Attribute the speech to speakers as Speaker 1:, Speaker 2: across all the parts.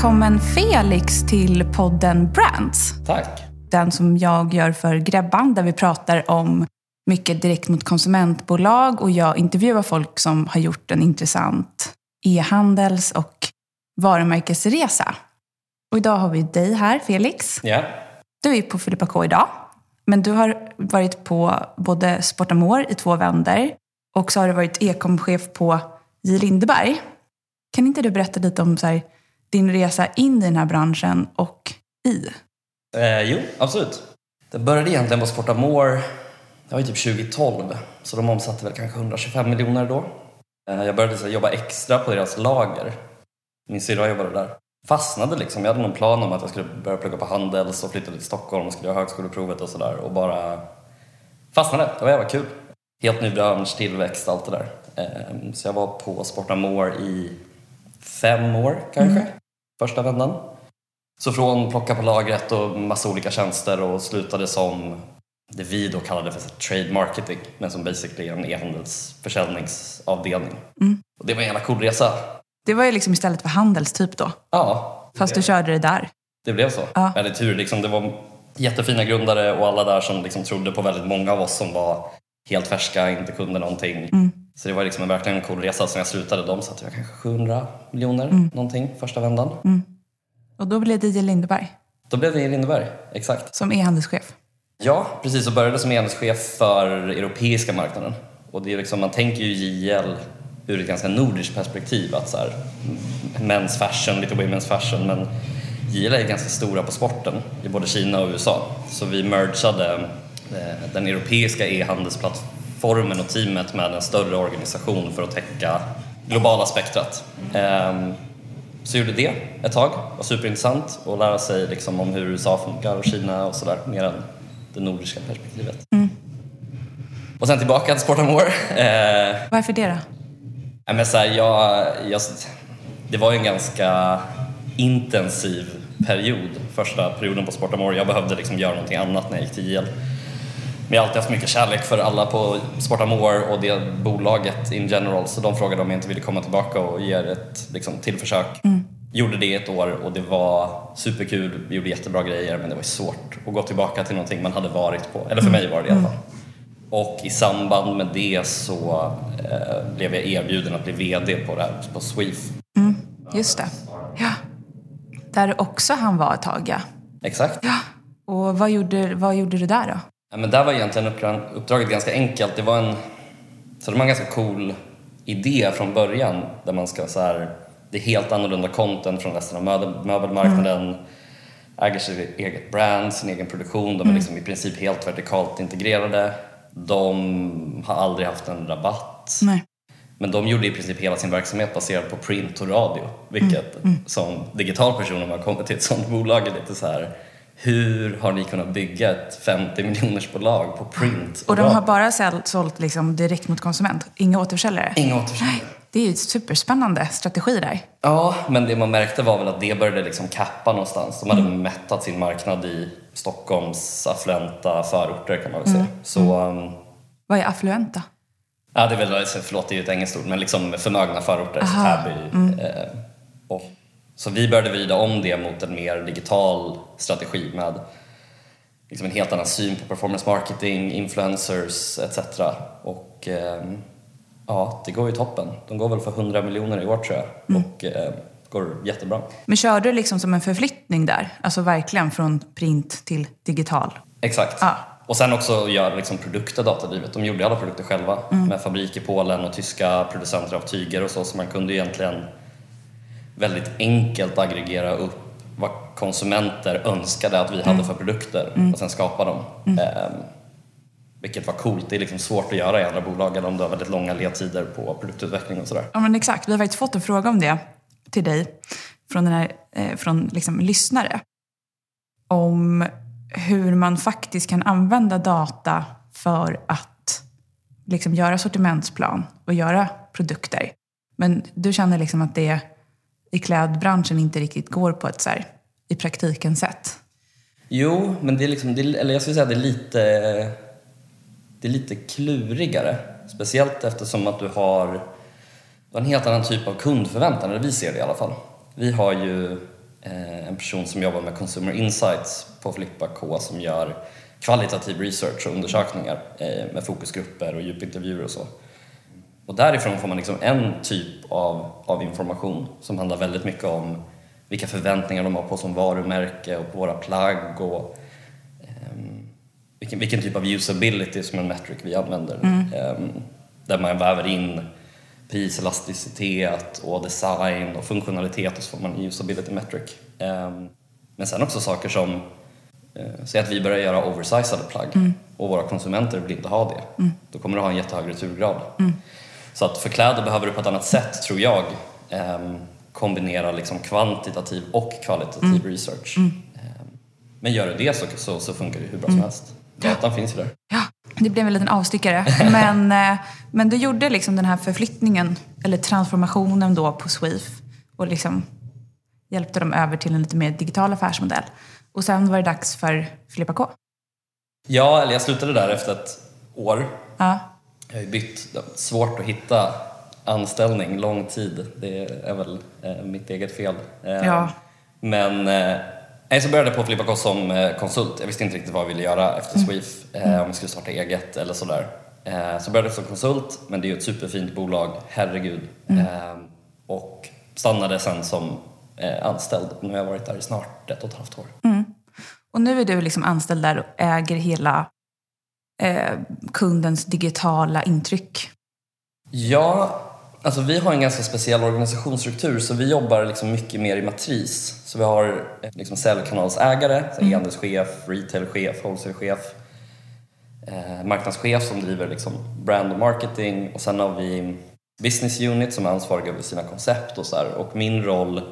Speaker 1: Välkommen Felix till podden Brands.
Speaker 2: Tack.
Speaker 1: Den som jag gör för Grebban där vi pratar om mycket direkt mot konsumentbolag och jag intervjuar folk som har gjort en intressant e-handels och varumärkesresa. Och idag har vi dig här, Felix.
Speaker 2: Ja.
Speaker 1: Du är på Filippa K idag, men du har varit på både Sportamore i två vänder och så har du varit e-komchef på J. Lindeberg. Kan inte du berätta lite om så här, din resa in i den här branschen och i?
Speaker 2: Eh, jo, absolut. Det började egentligen på Sportamore, det var ju typ 2012, så de omsatte väl kanske 125 miljoner då. Eh, jag började så jobba extra på deras lager. Min syrra jobbade där. Fastnade liksom, jag hade någon plan om att jag skulle börja plugga på Handels och flyttade till Stockholm och skulle göra högskoleprovet och sådär och bara fastnade. Det var jävla kul. Helt ny bransch, tillväxt, allt det där. Eh, så jag var på Sportamore i fem år kanske, första vändan. Så från plocka på lagret och massa olika tjänster och slutade som det vi då kallade för trade marketing men som basically är en e-handelsförsäljningsavdelning. Och det var en jävla cool resa.
Speaker 1: Det var ju liksom istället för Handels typ då,
Speaker 2: Ja,
Speaker 1: fast du körde det där.
Speaker 2: det blev så.
Speaker 1: Ja.
Speaker 2: Hade tur. Liksom, det var jättefina grundare och alla där som liksom trodde på väldigt många av oss som var helt färska, inte kunde någonting. Så det var liksom en, verkligen en cool resa. Sen jag slutade de satte jag kanske 700 miljoner någonting första vändan.
Speaker 1: Och då blev det J. Lindeberg
Speaker 2: Då blev det i Lindeberg, exakt.
Speaker 1: som e-handelschef.
Speaker 2: Ja, precis. Och började som enhetschef för europeiska marknaden. Och det är liksom, man tänker ju JL ur ett ganska nordiskt perspektiv. Att så här, men's fashion, lite women's fashion. Men JL är ganska stora på sporten i både Kina och USA. Så vi mergade eh, den europeiska e-handelsplattformen och teamet med en större organisation för att täcka globala spektrat. Ehm, så gjorde det ett tag. Det var superintressant att lära sig liksom om hur USA funkar och Kina och sådär, mer än det nordiska perspektivet. Och sen tillbaka till Sportamore. Eh,
Speaker 1: Varför det då?
Speaker 2: men så här, jag, jag, det var ju en ganska intensiv period, första perioden på Sportamore. Jag behövde liksom göra någonting annat när jag gick till JL. Jag har alltid haft mycket kärlek för alla på Sportamore och det bolaget in general så de frågade om jag inte ville komma tillbaka och ge ett liksom, till försök. Gjorde det ett år och det var superkul, vi gjorde jättebra grejer men det var svårt att gå tillbaka till någonting man hade varit på, eller för mig var det i alla fall. Och i samband med det så eh, blev jag erbjuden att bli VD på, det här, på Sweef.
Speaker 1: Just det. Ja. Där också han var ett tag, ja.
Speaker 2: Exakt.
Speaker 1: ja. Och vad gjorde, vad gjorde du där då?
Speaker 2: Ja, men där var egentligen uppdrag, uppdraget ganska enkelt. Det var en, så det var en ganska cool idé från början där man ska så här, det är helt annorlunda content från resten av möbel, möbelmarknaden. Äger sitt eget brand, sin egen produktion. De är liksom i princip helt vertikalt integrerade. De har aldrig haft en rabatt.
Speaker 1: Nej.
Speaker 2: Men de gjorde i princip hela sin verksamhet baserad på print och radio. Vilket som digital person om man kommer till ett sånt bolag är lite så här. Hur har ni kunnat bygga ett 50 miljoners bolag på print
Speaker 1: Och de
Speaker 2: radio?
Speaker 1: har bara sålt, liksom direkt mot konsument? Inga återförsäljare?
Speaker 2: Inga återförsäljare.
Speaker 1: Det är ju superspännande strategi där.
Speaker 2: Ja, men det man märkte var väl att det började liksom kappa någonstans. De hade mättat sin marknad i Stockholms affluenta förorter kan man väl säga. Så, um,
Speaker 1: Vad är affluenta?
Speaker 2: ja det är väl, förlåt det är ju ett engelskt ord, men liksom förmögna förorter, så Täby. Eh, och, så vi började vrida om det mot en mer digital strategi med liksom en helt annan syn på performance marketing, influencers etc. Och ehm, ja, det går ju toppen. De går väl för 100 miljoner i år tror jag och eh, går jättebra.
Speaker 1: Men körde du liksom som en förflyttning där? Alltså verkligen från print till digital?
Speaker 2: Exakt.
Speaker 1: Ja.
Speaker 2: Och sen också göra liksom produkter datadrivet. De gjorde alla produkter själva med fabrik i Polen och tyska producenter av tyger och så. Så man kunde egentligen väldigt enkelt aggregera upp vad konsumenter önskade att vi hade för produkter och sen skapa dem. Ehm, vilket var coolt. Det är liksom svårt att göra i andra bolag om du har väldigt långa ledtider på produktutveckling och sådär.
Speaker 1: Ja, men exakt. Vi har faktiskt fått en fråga om det till dig från, den här, eh, från liksom, lyssnare. Om hur man faktiskt kan använda data för att liksom, göra sortimentsplan och göra produkter. Men du känner liksom att det i klädbranschen inte riktigt går på ett så här, i praktiken sätt.
Speaker 2: Jo, men det är liksom, det är, eller jag skulle säga att det är lite, det är lite klurigare. Speciellt eftersom att du har, du har en helt annan typ av kundförväntan, eller vi ser det i alla fall. Vi har ju eh, en person som jobbar med Consumer Insights på Flippa K som gör kvalitativ research och undersökningar eh, med fokusgrupper och djupintervjuer och så. Och därifrån får man liksom en typ av, av information som handlar väldigt mycket om vilka förväntningar de har på som varumärke och på våra plagg och um, vilken, vilken typ av usability som en metric vi använder. Mm. Um, där man väver in priselasticitet och design och funktionalitet och så får man usability metric. Um, men sen också saker som, uh, säg att vi börjar göra oversizade plagg mm. och våra konsumenter vill inte ha det. Mm. Då kommer du ha en jättehög returgrad. Mm. Så att för kläder behöver du på ett annat sätt, tror jag, um, kombinera liksom kvantitativ och kvalitativ mm. research. Mm. Um, men gör du det så, så, så funkar det hur bra som mm. helst. Datan finns ju där.
Speaker 1: Ja, det blev en liten avstickare. men, eh, men du gjorde liksom den här förflyttningen, eller transformationen då på Sweef och liksom hjälpte dem över till en lite mer digital affärsmodell. Och sen var det dags för Filippa K.
Speaker 2: Ja, eller jag slutade där efter ett år. Ja. Jag har ju bytt, svårt att hitta anställning lång tid. Det är väl eh, mitt eget fel. Eh, ja. Men eh, så började jag på Filippa K som eh, konsult. Jag visste inte riktigt vad jag ville göra efter mm. Sweef, eh, mm. om jag skulle starta eget eller sådär. Eh, så började jag som konsult, men det är ju ett superfint bolag, herregud. Mm. Och stannade sen som anställd. Nu har jag varit där i snart ett och ett halvt år. Mm.
Speaker 1: Och nu är du liksom anställd där och äger hela eh, kundens digitala intryck?
Speaker 2: Ja, alltså vi har en ganska speciell organisationsstruktur så vi jobbar liksom mycket mer i matris. Så vi har eh, liksom säljkanalsägare, mm. enhetschef, retailchef, wholesalechef, eh, marknadschef som driver liksom brand och marketing och sen har vi business unit som är ansvariga över sina koncept och så här. Och min roll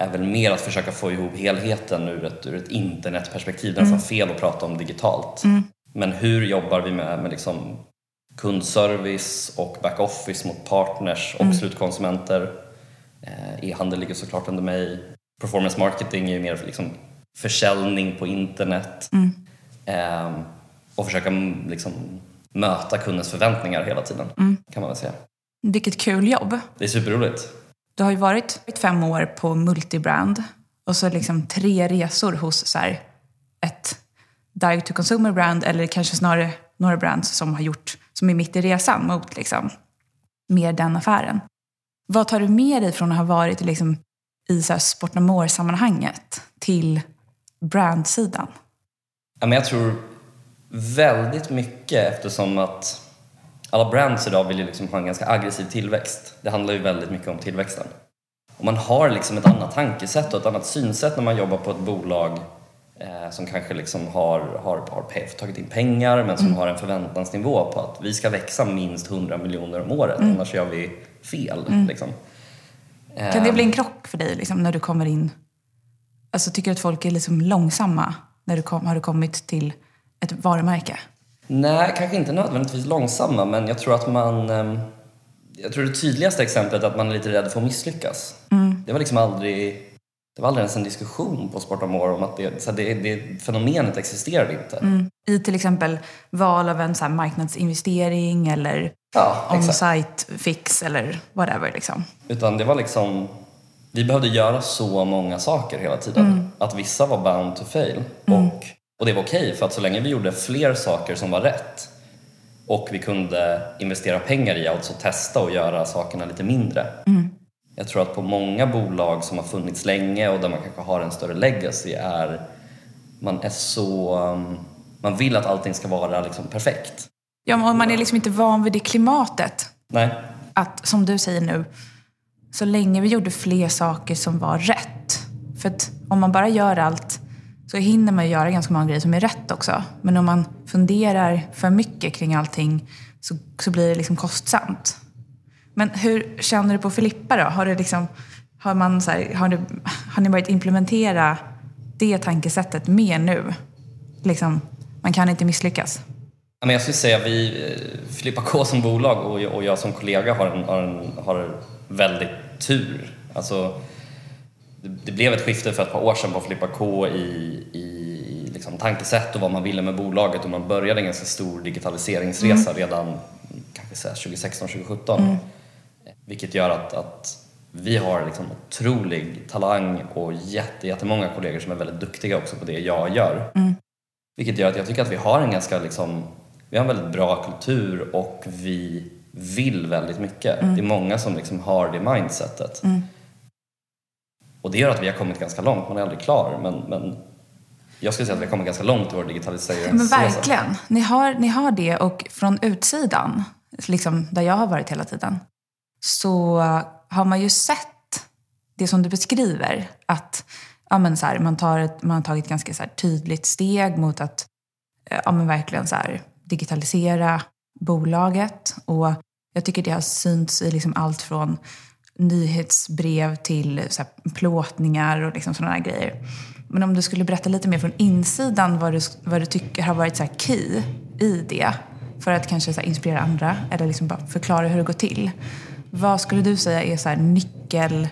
Speaker 2: är väl mer att försöka få ihop helheten ur ett, ur ett internetperspektiv. Det är nästan mm. fel att prata om digitalt. Mm. Men hur jobbar vi med, med liksom kundservice och backoffice mot partners och mm. slutkonsumenter? Eh, E-handel ligger såklart under mig. Performance marketing är ju mer liksom försäljning på internet. Mm. Eh, och försöka liksom möta kundens förväntningar hela tiden, mm. kan man väl säga.
Speaker 1: Vilket kul jobb!
Speaker 2: Det är superroligt.
Speaker 1: Du har ju varit fem år på multibrand och så liksom tre resor hos så ett direct to consumer brand eller kanske snarare några brands som har gjort, som är mitt i resan mot liksom mer den affären. Vad tar du med dig från att ha varit liksom, i så här sport sammanhanget till brandsidan?
Speaker 2: Ja, men jag tror väldigt mycket eftersom att alla brands idag vill ju liksom ha en ganska aggressiv tillväxt. Det handlar ju väldigt mycket om tillväxten. Och man har liksom ett annat tankesätt och ett annat synsätt när man jobbar på ett bolag eh, som kanske liksom har, har, har tagit in pengar men som mm. har en förväntansnivå på att vi ska växa minst 100 miljoner om året mm. annars gör vi fel. Mm. Liksom.
Speaker 1: Kan det bli en eh. krock för dig liksom, när du kommer in? Alltså, tycker du att folk är liksom långsamma när du kom, har du kommit till ett varumärke?
Speaker 2: Nej, kanske inte nödvändigtvis långsamma men jag tror att man ehm, jag tror det tydligaste exemplet är att man är lite rädd för att misslyckas. Mm. Det var liksom aldrig det var aldrig ens en diskussion på Sportamore om att det, så det, det fenomenet existerade inte. Mm.
Speaker 1: I till exempel val av en så marknadsinvestering eller ja, on-site fix eller whatever. Liksom.
Speaker 2: Utan det var liksom, vi behövde göra så många saker hela tiden. Mm. Att vissa var bound to fail. Mm. Och, och det var okej okay, för att så länge vi gjorde fler saker som var rätt och vi kunde investera pengar i, alltså testa och göra sakerna lite mindre. Jag tror att på många bolag som har funnits länge och där man kanske har en större legacy är man är så... Um, man vill att allting ska vara liksom perfekt.
Speaker 1: Ja, men man är liksom inte van vid det klimatet.
Speaker 2: Nej.
Speaker 1: Att, som du säger nu, så länge vi gjorde fler saker som var rätt. För att om man bara gör allt så hinner man göra ganska många grejer som är rätt också. Men om man funderar för mycket kring allting så, så blir det liksom kostsamt. Men hur känner du på Filippa då? Har, det liksom, har, man så här, har, det, har ni börjat implementera det tankesättet mer nu? Liksom, man kan inte misslyckas.
Speaker 2: jag skulle säga vi, eh, Filippa K som bolag och jag, som kollega har, en, har, en, har väldigt tur. Alltså, det, det, blev ett skifte för ett par år sedan på Filippa K i, i liksom tankesätt och vad man ville med bolaget och man började en ganska stor digitaliseringsresa mm. redan kanske 2016-2017. Mm. Vilket gör att, att vi har liksom otrolig talang och jätte, jättemånga kollegor som är väldigt duktiga också på det jag gör.
Speaker 1: Mm.
Speaker 2: Vilket gör att jag tycker att vi har en ganska liksom, vi har en väldigt bra kultur och vi vill väldigt mycket. Det är många som liksom har det mindsetet.
Speaker 1: Mm.
Speaker 2: Och det gör att vi har kommit ganska långt, man är aldrig klar. Men, men jag skulle säga att vi har kommit ganska långt i vår digitaliseringsresa.
Speaker 1: Men verkligen. Ni har, ni har det och från utsidan, liksom där jag har varit hela tiden, så har man ju sett det som du beskriver. Att ja, men så här, man, tar ett, man har tagit ett ganska så här, tydligt steg mot att eh, ja, men verkligen så här, digitalisera bolaget. Och jag tycker det har synts i liksom allt från nyhetsbrev till så här, plåtningar och liksom sådana grejer. Men om du skulle berätta lite mer från insidan vad du, vad du tycker har varit så här key i det för att kanske så här inspirera andra eller liksom bara förklara hur det går till. Vad skulle du säga är så här nyckel,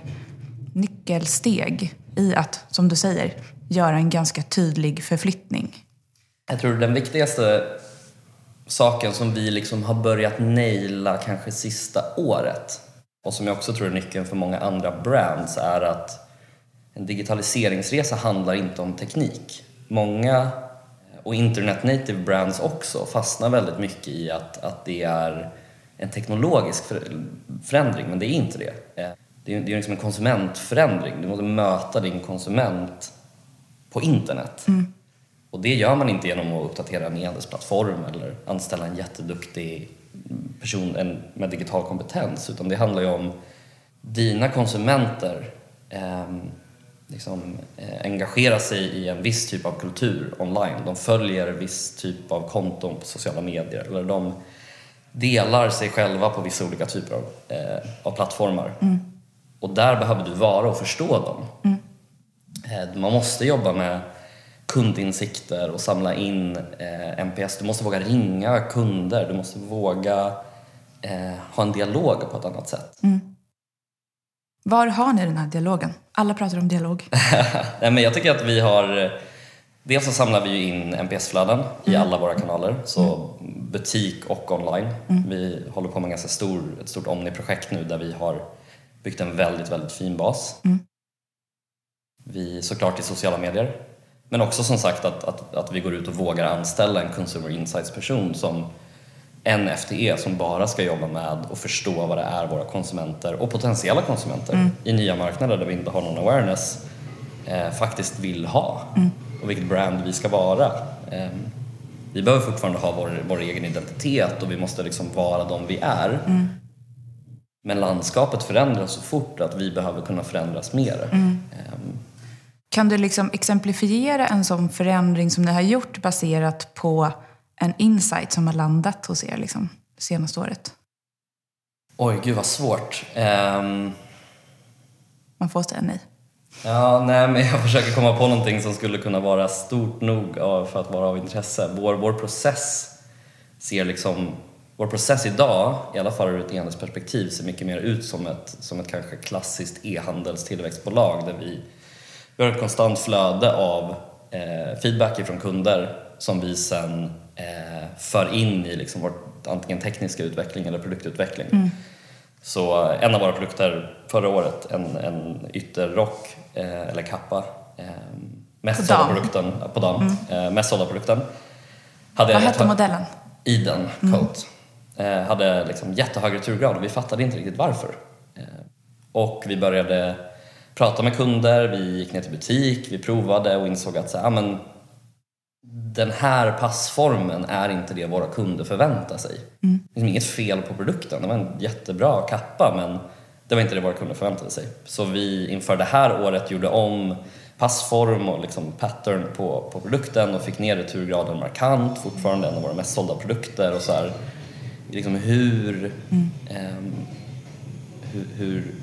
Speaker 1: nyckelsteg i att, som du säger, göra en ganska tydlig förflyttning?
Speaker 2: Jag tror den viktigaste saken som vi liksom har börjat naila kanske sista året och som jag också tror är nyckeln för många andra brands är att en digitaliseringsresa handlar inte om teknik. Många, eh, och internet native brands också, fastnar väldigt mycket i att, att det är en teknologisk förändring, men det är inte det. Det är, det är liksom en konsumentförändring. Du måste möta din konsument på internet.
Speaker 1: Mm.
Speaker 2: Och det gör man inte genom att uppdatera en e-handelsplattform eller anställa en jätteduktig person med digital kompetens utan det handlar ju om dina konsumenter eh, liksom, eh, engagera sig i en viss typ av kultur online. De följer viss typ av konton på sociala medier eller de delar sig själva på vissa olika typer av, eh, av plattformar.
Speaker 1: Mm.
Speaker 2: Och där behöver du vara och förstå dem.
Speaker 1: Mm.
Speaker 2: Eh, man måste jobba med kundinsikter och samla in eh, NPS. Du måste våga ringa kunder, du måste våga eh, ha en dialog på ett annat sätt.
Speaker 1: Mm. Var har ni den här dialogen? Alla pratar om dialog.
Speaker 2: Nej, men jag tycker att vi har... Dels så samlar vi ju in NPS-flöden i
Speaker 1: Mm.
Speaker 2: alla våra kanaler, så butik och online. Vi håller på med en ganska stor, ett stort Omni-projekt nu där vi har byggt en väldigt, väldigt fin bas.
Speaker 1: Mm.
Speaker 2: Vi såklart i sociala medier, men också som sagt att, att, att vi går ut och vågar anställa en Consumer Insights-person som en FTE som bara ska jobba med och förstå vad det är våra konsumenter och potentiella konsumenter i nya marknader där vi inte har någon awareness eh, faktiskt vill ha och vilket brand vi ska vara. Eh, vi behöver fortfarande ha vår, vår egen identitet och vi måste liksom vara de vi är. Men landskapet förändras så fort att vi behöver kunna förändras mer. Eh,
Speaker 1: Kan du liksom exemplifiera en sån förändring som ni har gjort baserat på en insight som har landat hos er liksom, det senaste året?
Speaker 2: oj, gud vad svårt. Ehm,
Speaker 1: Man får säga nej.
Speaker 2: Ja, nej, men jag försöker komma på någonting som skulle kunna vara stort nog för att vara av intresse. Vår, vår process ser liksom, vår process idag, i alla fall ur ett e-handelsperspektiv, ser mycket mer ut som ett, som ett kanske klassiskt e-handelstillväxtbolag där vi, vi har ett konstant flöde av eh, feedback från kunder som vi sen eh, för in i liksom vår antingen tekniska utveckling eller produktutveckling. Så en av våra produkter förra året, en, en ytterrock eh, eller kappa, eh, mest
Speaker 1: På
Speaker 2: sålda produkten, på dam, eh, mest sålda produkten. Hade
Speaker 1: Vad
Speaker 2: ett
Speaker 1: hette modellen?
Speaker 2: Eden Coat. Eh, hade liksom jättehög returgrad och vi fattade inte riktigt varför. Eh, och vi började prata med kunder, vi gick ner till butik, vi provade och insåg att så här, ah, men, den här passformen är inte det våra kunder förväntar sig. Det är inget fel på produkten, det var en jättebra kappa men det var inte det våra kunder förväntade sig. Så vi inför det här året gjorde om passform och liksom pattern på, på produkten och fick ner returgraden markant, fortfarande en av våra mest sålda produkter. Och så här, liksom hur, ehm, hur, hur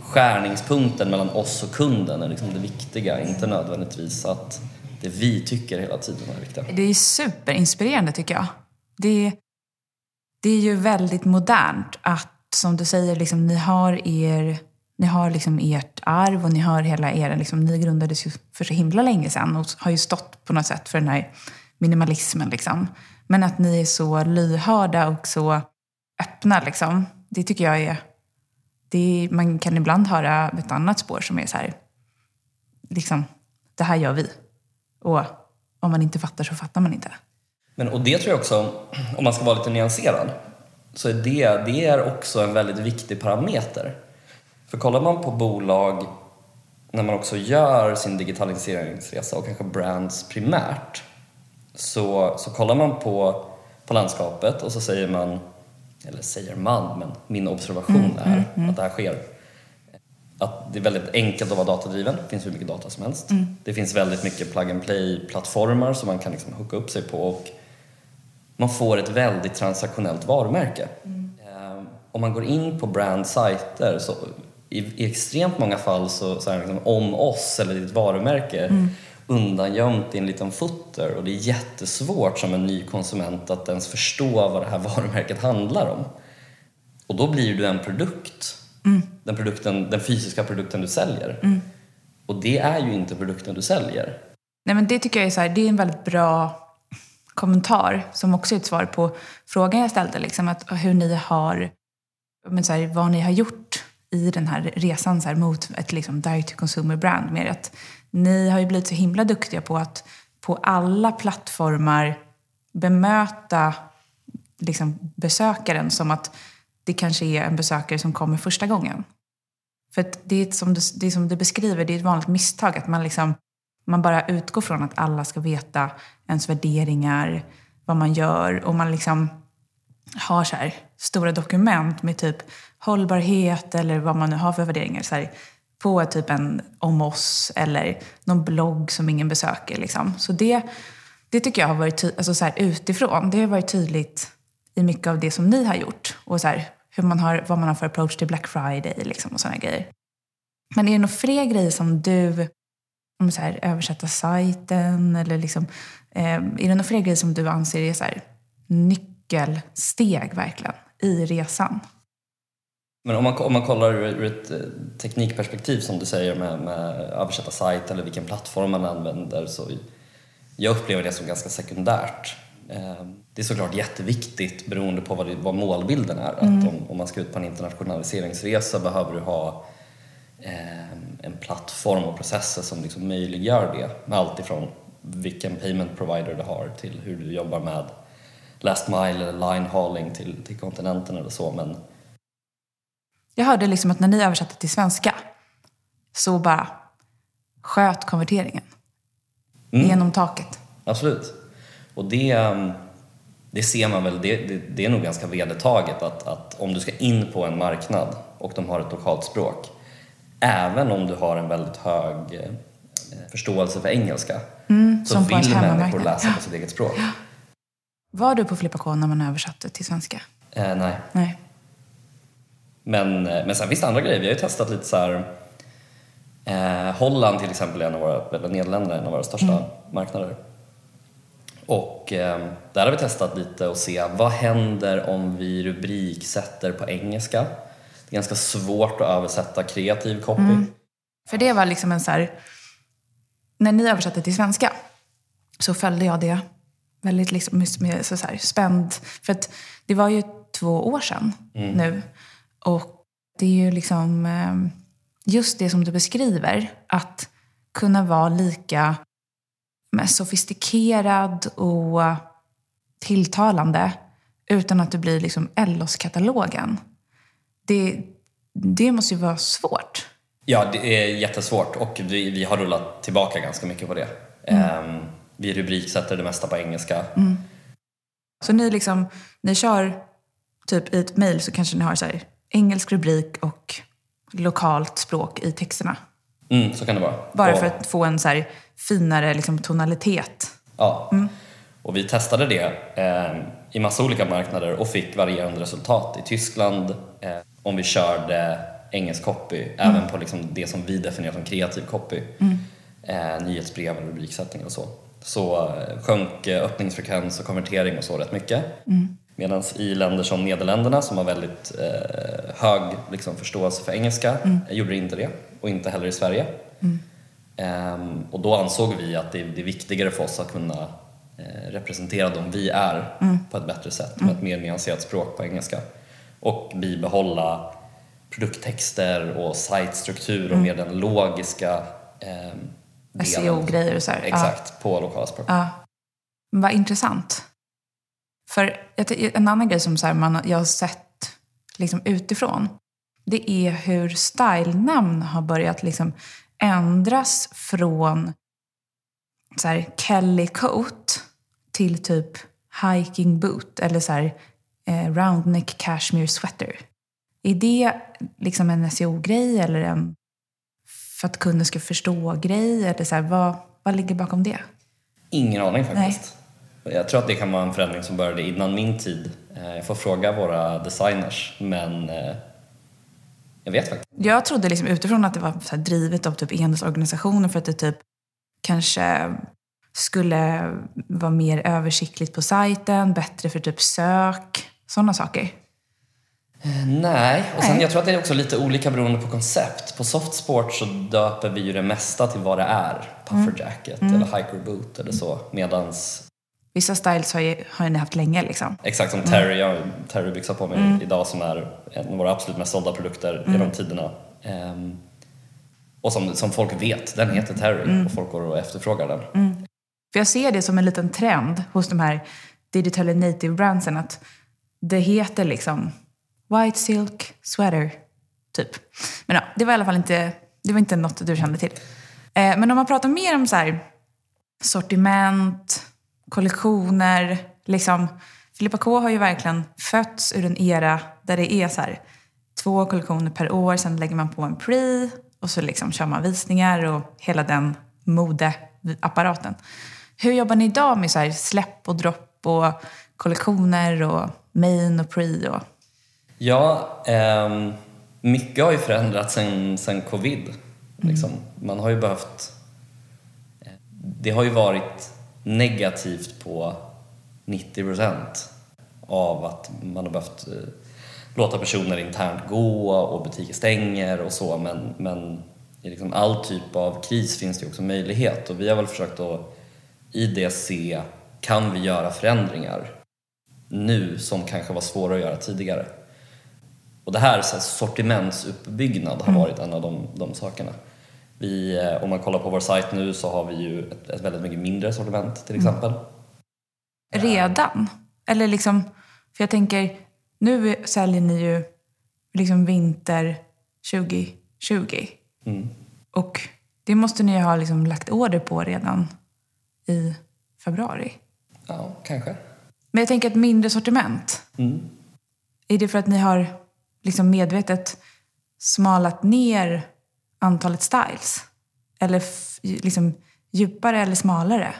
Speaker 2: skärningspunkten mellan oss och kunden är liksom det viktiga, inte nödvändigtvis att det vi tycker hela tiden är viktiga.
Speaker 1: Det är superinspirerande tycker jag. Det, det är ju väldigt modernt att, som du säger, liksom, ni har er ni har liksom ert arv och ni har hela er, liksom, ni grundades ju för så himla länge sedan och har ju stått på något sätt för den här minimalismen. Liksom. Men att ni är så lyhörda och så öppna, liksom, det tycker jag är, det är, man kan ibland höra ett annat spår som är så här, liksom, det här gör vi. Och om man inte fattar så fattar man inte.
Speaker 2: Men, och det tror jag också, om man ska vara lite nyanserad, så är det, det är också en väldigt viktig parameter. För kollar man på bolag när man också gör sin digitaliseringsresa och kanske brands primärt så, så kollar man på, på landskapet och så säger man, eller säger man, men min observation mm, är mm, mm. att det här sker. Att det är väldigt enkelt att vara datadriven, det finns hur mycket data som helst. Mm. Det finns väldigt mycket plug and play-plattformar som man kan liksom hooka upp sig på och man får ett väldigt transaktionellt varumärke. Mm. Eh, om man går in på brandsajter så i, i extremt många fall så, så är det liksom om oss eller ditt varumärke mm. undangömt i en liten footer och det är jättesvårt som en ny konsument att ens förstå vad det här varumärket handlar om. Och då blir du en produkt, mm. den, produkten, den fysiska produkten du säljer. Mm. Och det är ju inte produkten du säljer.
Speaker 1: Nej men det tycker jag är, så här, det är en väldigt bra kommentar som också är ett svar på frågan jag ställde. Liksom, att hur ni har, men så här, vad ni har gjort i den här resan så här, mot ett liksom, direct to consumer brand. Mer att ni har ju blivit så himla duktiga på att på alla plattformar bemöta liksom, besökaren som att det kanske är en besökare som kommer första gången. För det är som du, det är som du beskriver, det är ett vanligt misstag att man, liksom, man bara utgår från att alla ska veta ens värderingar, vad man gör och man liksom har så här stora dokument med typ hållbarhet eller vad man nu har för värderingar så här, på typ en om oss eller någon blogg som ingen besöker. Liksom. Så det, det tycker jag har varit alltså så här, utifrån. Det har varit tydligt i mycket av det som ni har gjort och så här, hur man har, vad man har för approach till Black Friday liksom, och sådana grejer. Men är det några fler grejer som du, om så här, översätta sajten eller liksom, eh, är det några fler grejer som du anser är så här, nyckelsteg verkligen i resan?
Speaker 2: Men om man, om man kollar ur, ett eh, teknikperspektiv som du säger med, med översätta sajt eller vilken plattform man använder så jag upplever det som ganska sekundärt. Eh, det är såklart jätteviktigt beroende på vad, det, vad målbilden är. Mm. Att om, om, man ska ut på en internationaliseringsresa behöver du ha eh, en plattform och processer som liksom möjliggör det. Med allt ifrån vilken payment provider du har till hur du jobbar med last mile eller line hauling till, till kontinenten eller så. Men
Speaker 1: jag hörde liksom att när ni översatte till svenska så bara sköt konverteringen. Mm. Genom taket.
Speaker 2: Absolut. Och det, um, det ser man väl, det, det, det, är nog ganska vedertaget att, att om du ska in på en marknad och de har ett lokalt språk, även om du har en väldigt hög eh, förståelse för engelska, mm, så vill människor läsa på sitt eget språk.
Speaker 1: Var du på Flippa K när man översatte till svenska?
Speaker 2: Eh, nej.
Speaker 1: nej.
Speaker 2: Men, eh, men sen finns det andra grejer. Vi har ju testat lite så här, eh, Holland till exempel är en av våra, eller Nederländerna är en av våra största mm. marknader. Och eh, där har vi testat lite och se vad händer om vi rubriksätter på engelska. Ganska svårt att översätta kreativ copy. Mm.
Speaker 1: För det var liksom en så här, när ni översatte till svenska så följde jag det väldigt liksom, med, så här, spänd. För att det var ju två år sedan mm. nu. Och det är ju liksom eh, just det som du beskriver, att kunna vara lika sofistikerad och tilltalande utan att du blir liksom Ellos-katalogen. Det, det måste ju vara svårt.
Speaker 2: Ja, det är jättesvårt och vi, vi har rullat tillbaka ganska mycket på det. Mm. Um, vi rubriksätter det mesta på engelska. Mm.
Speaker 1: Så ni, liksom, ni kör typ i ett mejl så kanske ni har så här, engelsk rubrik och lokalt språk i texterna.
Speaker 2: Mm, så kan det vara.
Speaker 1: Bara och, för att få en så här finare liksom, tonalitet.
Speaker 2: Ja, mm. Och vi testade det eh, i massa olika marknader och fick varierande resultat. I Tyskland, eh, om vi körde engelsk copy, mm. även på liksom det som vi definierar som kreativ copy, mm. eh, nyhetsbrev och rubriksättning och så, så sjönk öppningsfrekvens och konvertering och så rätt mycket. Mm. Medan i länder som Nederländerna som har väldigt eh, hög liksom, förståelse för engelska mm. gjorde det inte det och inte heller i Sverige. Mm. Ehm, och då ansåg vi att det, det, är viktigare för oss att kunna representera dem vi är mm. på ett bättre sätt med ett mer nyanserat språk på engelska och bibehålla produkttexter och sajtstruktur och mer den logiska eh.
Speaker 1: SEO-grejer och så här.
Speaker 2: Exakt, på lokala språk.
Speaker 1: Ja. Vad intressant. För en annan grej som så här, man, jag har sett liksom utifrån, det är hur stylenamn har börjat liksom ändras från så här, Kelly Coat till typ hiking boot eller så här, eh, round neck cashmere sweater. Är det liksom en SEO-grej eller en för att kunden ska förstå grej? Eller så här, vad, vad ligger bakom det?
Speaker 2: Ingen aning faktiskt. Jag tror att det kan vara en förändring som började innan min tid. Eh, Jag får fråga våra designers, men eh, jag vet faktiskt
Speaker 1: Jag trodde liksom utifrån att det var så drivet av typ enhetsorganisationer för att det typ kanske skulle vara mer översiktligt på sajten, bättre för typ sök, sådana saker.
Speaker 2: Eh, Nej, och sen
Speaker 1: Nej.
Speaker 2: jag tror att det är också lite olika beroende på koncept. På softsport så döper vi ju det mesta till vad det är. Puffer jacket eller hiker boot eller så. Medans,
Speaker 1: Vissa styles har ju, har ju ni haft länge liksom.
Speaker 2: exakt som Terry, jag har Terry-byxa på mig idag som är en av våra absolut mest sålda produkter genom tiderna. Ehm, och som, som folk vet, den heter Terry och folk går och efterfrågar den.
Speaker 1: För jag ser det som en liten trend hos de här digital native brandsen att det heter liksom white silk sweater, typ. Men ja, det var i alla fall inte, det var inte något du kände till. Eh, men om man pratar mer om så här sortiment, kollektioner, liksom. Filippa K har ju verkligen fötts ur en era där det är så här två kollektioner per år, sen lägger man på en pre och så liksom kör man visningar och hela den modeapparaten. Hur jobbar ni idag med så släpp och dropp och kollektioner och main och pre? Och...
Speaker 2: Ja, ehm, mycket har ju förändrats sen, sen covid. Liksom. Man har ju behövt... eh, Det har ju varit negativt på 90 procent av att man har behövt eh, låta personer internt gå och butiker stänger och så men, men i liksom all typ av kris finns det också möjlighet och vi har väl försökt att i det se, kan vi göra förändringar nu som kanske var svåra att göra tidigare? Och det här, så här sortimentsuppbyggnad har varit en av de, de sakerna. Vi, eh, om man kollar på vår sajt nu så har vi ju ett, ett väldigt mycket mindre sortiment till exempel.
Speaker 1: Redan? Eller liksom, för jag tänker, nu säljer ni ju liksom vinter 2020.
Speaker 2: Mm.
Speaker 1: Och det måste ni ha liksom lagt order på redan i februari.
Speaker 2: Ja, kanske.
Speaker 1: Men jag tänker ett mindre sortiment.
Speaker 2: Mm.
Speaker 1: Är det för att ni har liksom medvetet smalat ner antalet styles? Eller liksom djupare eller smalare?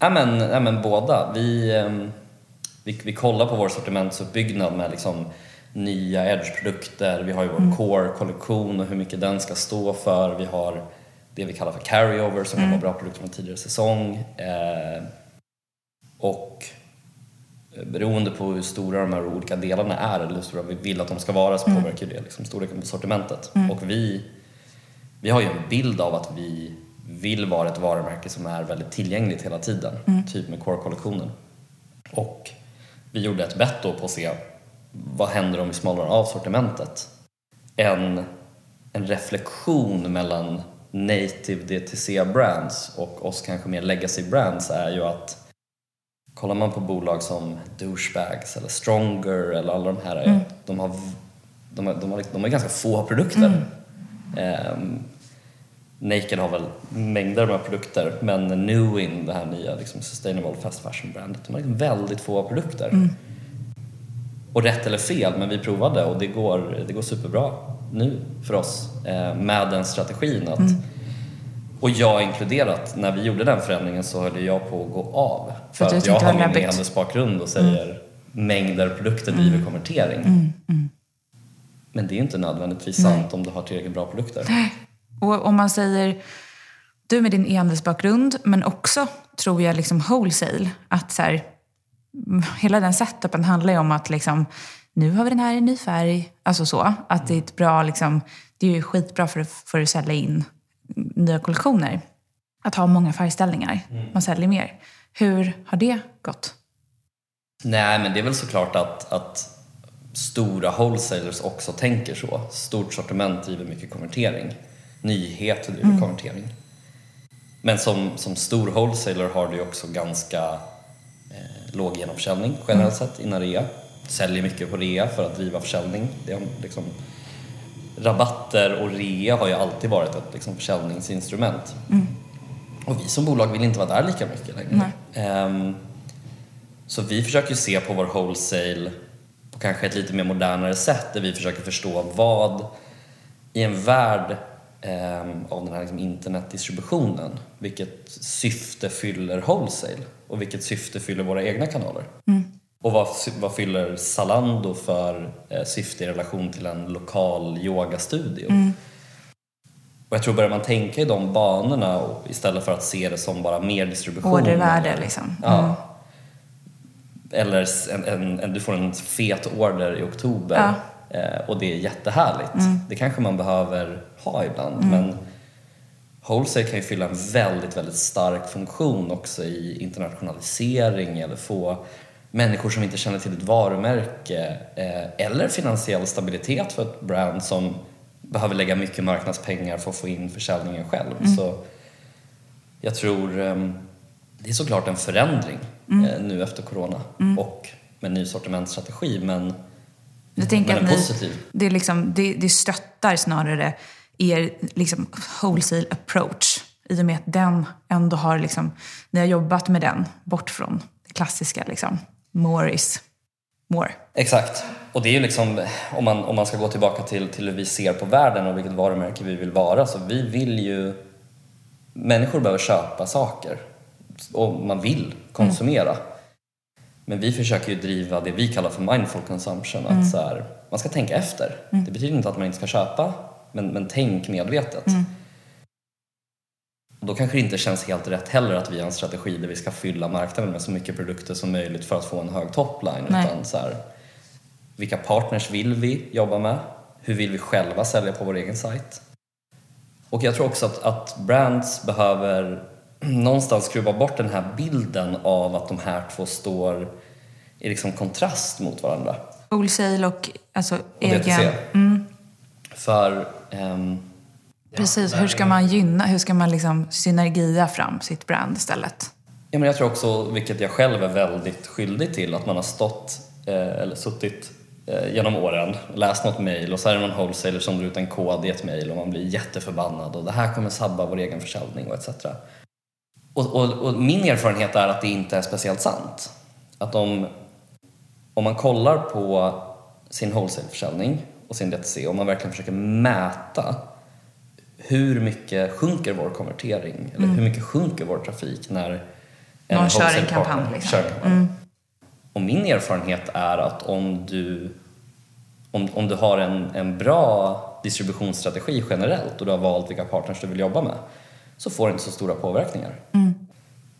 Speaker 2: Ja men, ja, men båda. Vi, ehm, vi, vi kollar på vår sortimentsuppbyggnad med liksom nya edge-produkter. Vi har ju vår core-kollektion och hur mycket den ska stå för. Vi har det vi kallar för carryover som kan vara bra produkter från tidigare säsong. Eh, och beroende på hur stora de här olika delarna är eller hur stora vi vill att de ska vara så påverkar det liksom storleken på sortimentet. Och vi, vi har ju en bild av att vi vill vara ett varumärke som är väldigt tillgängligt hela tiden, typ med core-kollektionen. Och vi gjorde ett bett då på att se vad händer om vi smalnar av sortimentet. En, en reflektion mellan native DTC brands och oss kanske mer legacy brands är ju att kollar man på bolag som douchebags eller stronger eller alla de här, de, har, de, har, de, har, de har ganska få produkter. Ehm, Naked har väl mängder med produkter men Newin, det här nya liksom, sustainable fast fashion brandet, de har liksom väldigt få produkter. Och rätt eller fel, men vi provade och det går, det går superbra nu för oss eh, med den strategin. Att, Och jag inkluderat, när vi gjorde den förändringen så höll jag på att gå av. För,
Speaker 1: För att
Speaker 2: jag har min e-handelsbakgrund och säger mängder produkter driver konvertering. Men det är inte nödvändigtvis sant om du har tillräckligt bra produkter.
Speaker 1: Och om man säger, du med din e-handelsbakgrund, men också tror jag liksom wholesale, att så här, mm, hela den setupen handlar ju om att liksom, nu har vi den här i ny färg, alltså så. Att det är ett bra, liksom, det är ju skitbra för, för att sälja in nya kollektioner. Att ha många färgställningar, man säljer mer. Hur har det gått?
Speaker 2: Nej, men det är väl såklart att, att stora wholesalers också tänker så. Stort sortiment driver mycket konvertering. Nyheter driver
Speaker 1: Mm.
Speaker 2: konvertering. Men som, som stor wholesaler har du också ganska eh, låg genomförsäljning generellt
Speaker 1: Mm.
Speaker 2: sett innan rea. Säljer mycket på rea för att driva försäljning. Det är liksom, rabatter och rea har ju alltid varit ett liksom, försäljningsinstrument. Och vi som bolag vill inte vara där lika mycket längre. Ehm, så vi försöker se på vår wholesale på kanske ett lite mer modernare sätt där vi försöker förstå vad i en värld av den här liksom internetdistributionen, vilket syfte fyller wholesale och vilket syfte fyller våra egna kanaler? Och vad, vad fyller Zalando för eh, syfte i relation till en lokal yogastudio? Och jag tror börjar man tänka i de banorna och istället för att se det som bara mer distribution.
Speaker 1: Ordervärde liksom.
Speaker 2: Ja. Eller en, en, en, du får en fet order i oktober eh, och det är jättehärligt. Det kanske man behöver ha ibland men Wholesale kan ju fylla en väldigt, väldigt stark funktion också i internationalisering eller få människor som inte känner till ett varumärke eh, eller finansiell stabilitet för ett brand som behöver lägga mycket marknadspengar för att få in försäljningen själv. Så jag tror ehm, det är såklart en förändring eh, nu efter corona och med ny sortimentsstrategi men,
Speaker 1: Jag tänker
Speaker 2: men
Speaker 1: att
Speaker 2: en
Speaker 1: ni,
Speaker 2: positiv.
Speaker 1: det, är liksom, det, det stöttar snarare er liksom wholesale approach. I och med att den ändå har, liksom, ni har jobbat med den bort från det klassiska. Liksom. More is more.
Speaker 2: Exakt. Och det är ju liksom, om man, om man ska gå tillbaka till, till hur vi ser på världen och vilket varumärke vi vill vara, så vi vill ju... Människor behöver köpa saker och man vill konsumera. Men vi försöker ju driva det vi kallar för mindful consumption, att så här, man ska tänka efter. Det betyder inte att man inte ska köpa, men, men tänk medvetet. Och då kanske det inte känns helt rätt heller att vi har en strategi där vi ska fylla marknaden med så mycket produkter som möjligt för att få en hög topline.
Speaker 1: Nej.
Speaker 2: Utan så här, vilka partners vill vi jobba med? Hur vill vi själva sälja på vår egen sajt? Och jag tror också att, att brands behöver någonstans skruva bort den här bilden av att de här två står i liksom kontrast mot varandra.
Speaker 1: Wholesale och alltså,
Speaker 2: Och
Speaker 1: egen...
Speaker 2: DTC. För ehm,
Speaker 1: Precis, hur ska man gynna, hur ska man liksom synergia fram sitt brand istället?
Speaker 2: Ja, men jag tror också, vilket jag själv är väldigt skyldig till, att man har stått eh, eller suttit eh, genom åren, läst något mejl och så är det någon wholesaler som drar ut en kod i ett mejl och man blir jätteförbannad och det här kommer sabba vår egen försäljning och etc. Och, och, och min erfarenhet är att det inte är speciellt sant. Att om, om man kollar på sin wholesale-försäljning och sin DTC och man verkligen försöker mäta hur mycket sjunker vår konvertering eller hur mycket sjunker vår trafik när en
Speaker 1: Mm. Någon kör en kampanj, liksom.
Speaker 2: kör kampanj. Och min erfarenhet är att om du, om, om du har en, en bra distributionsstrategi generellt och du har valt vilka partners du vill jobba med så får du inte så stora påverkningar.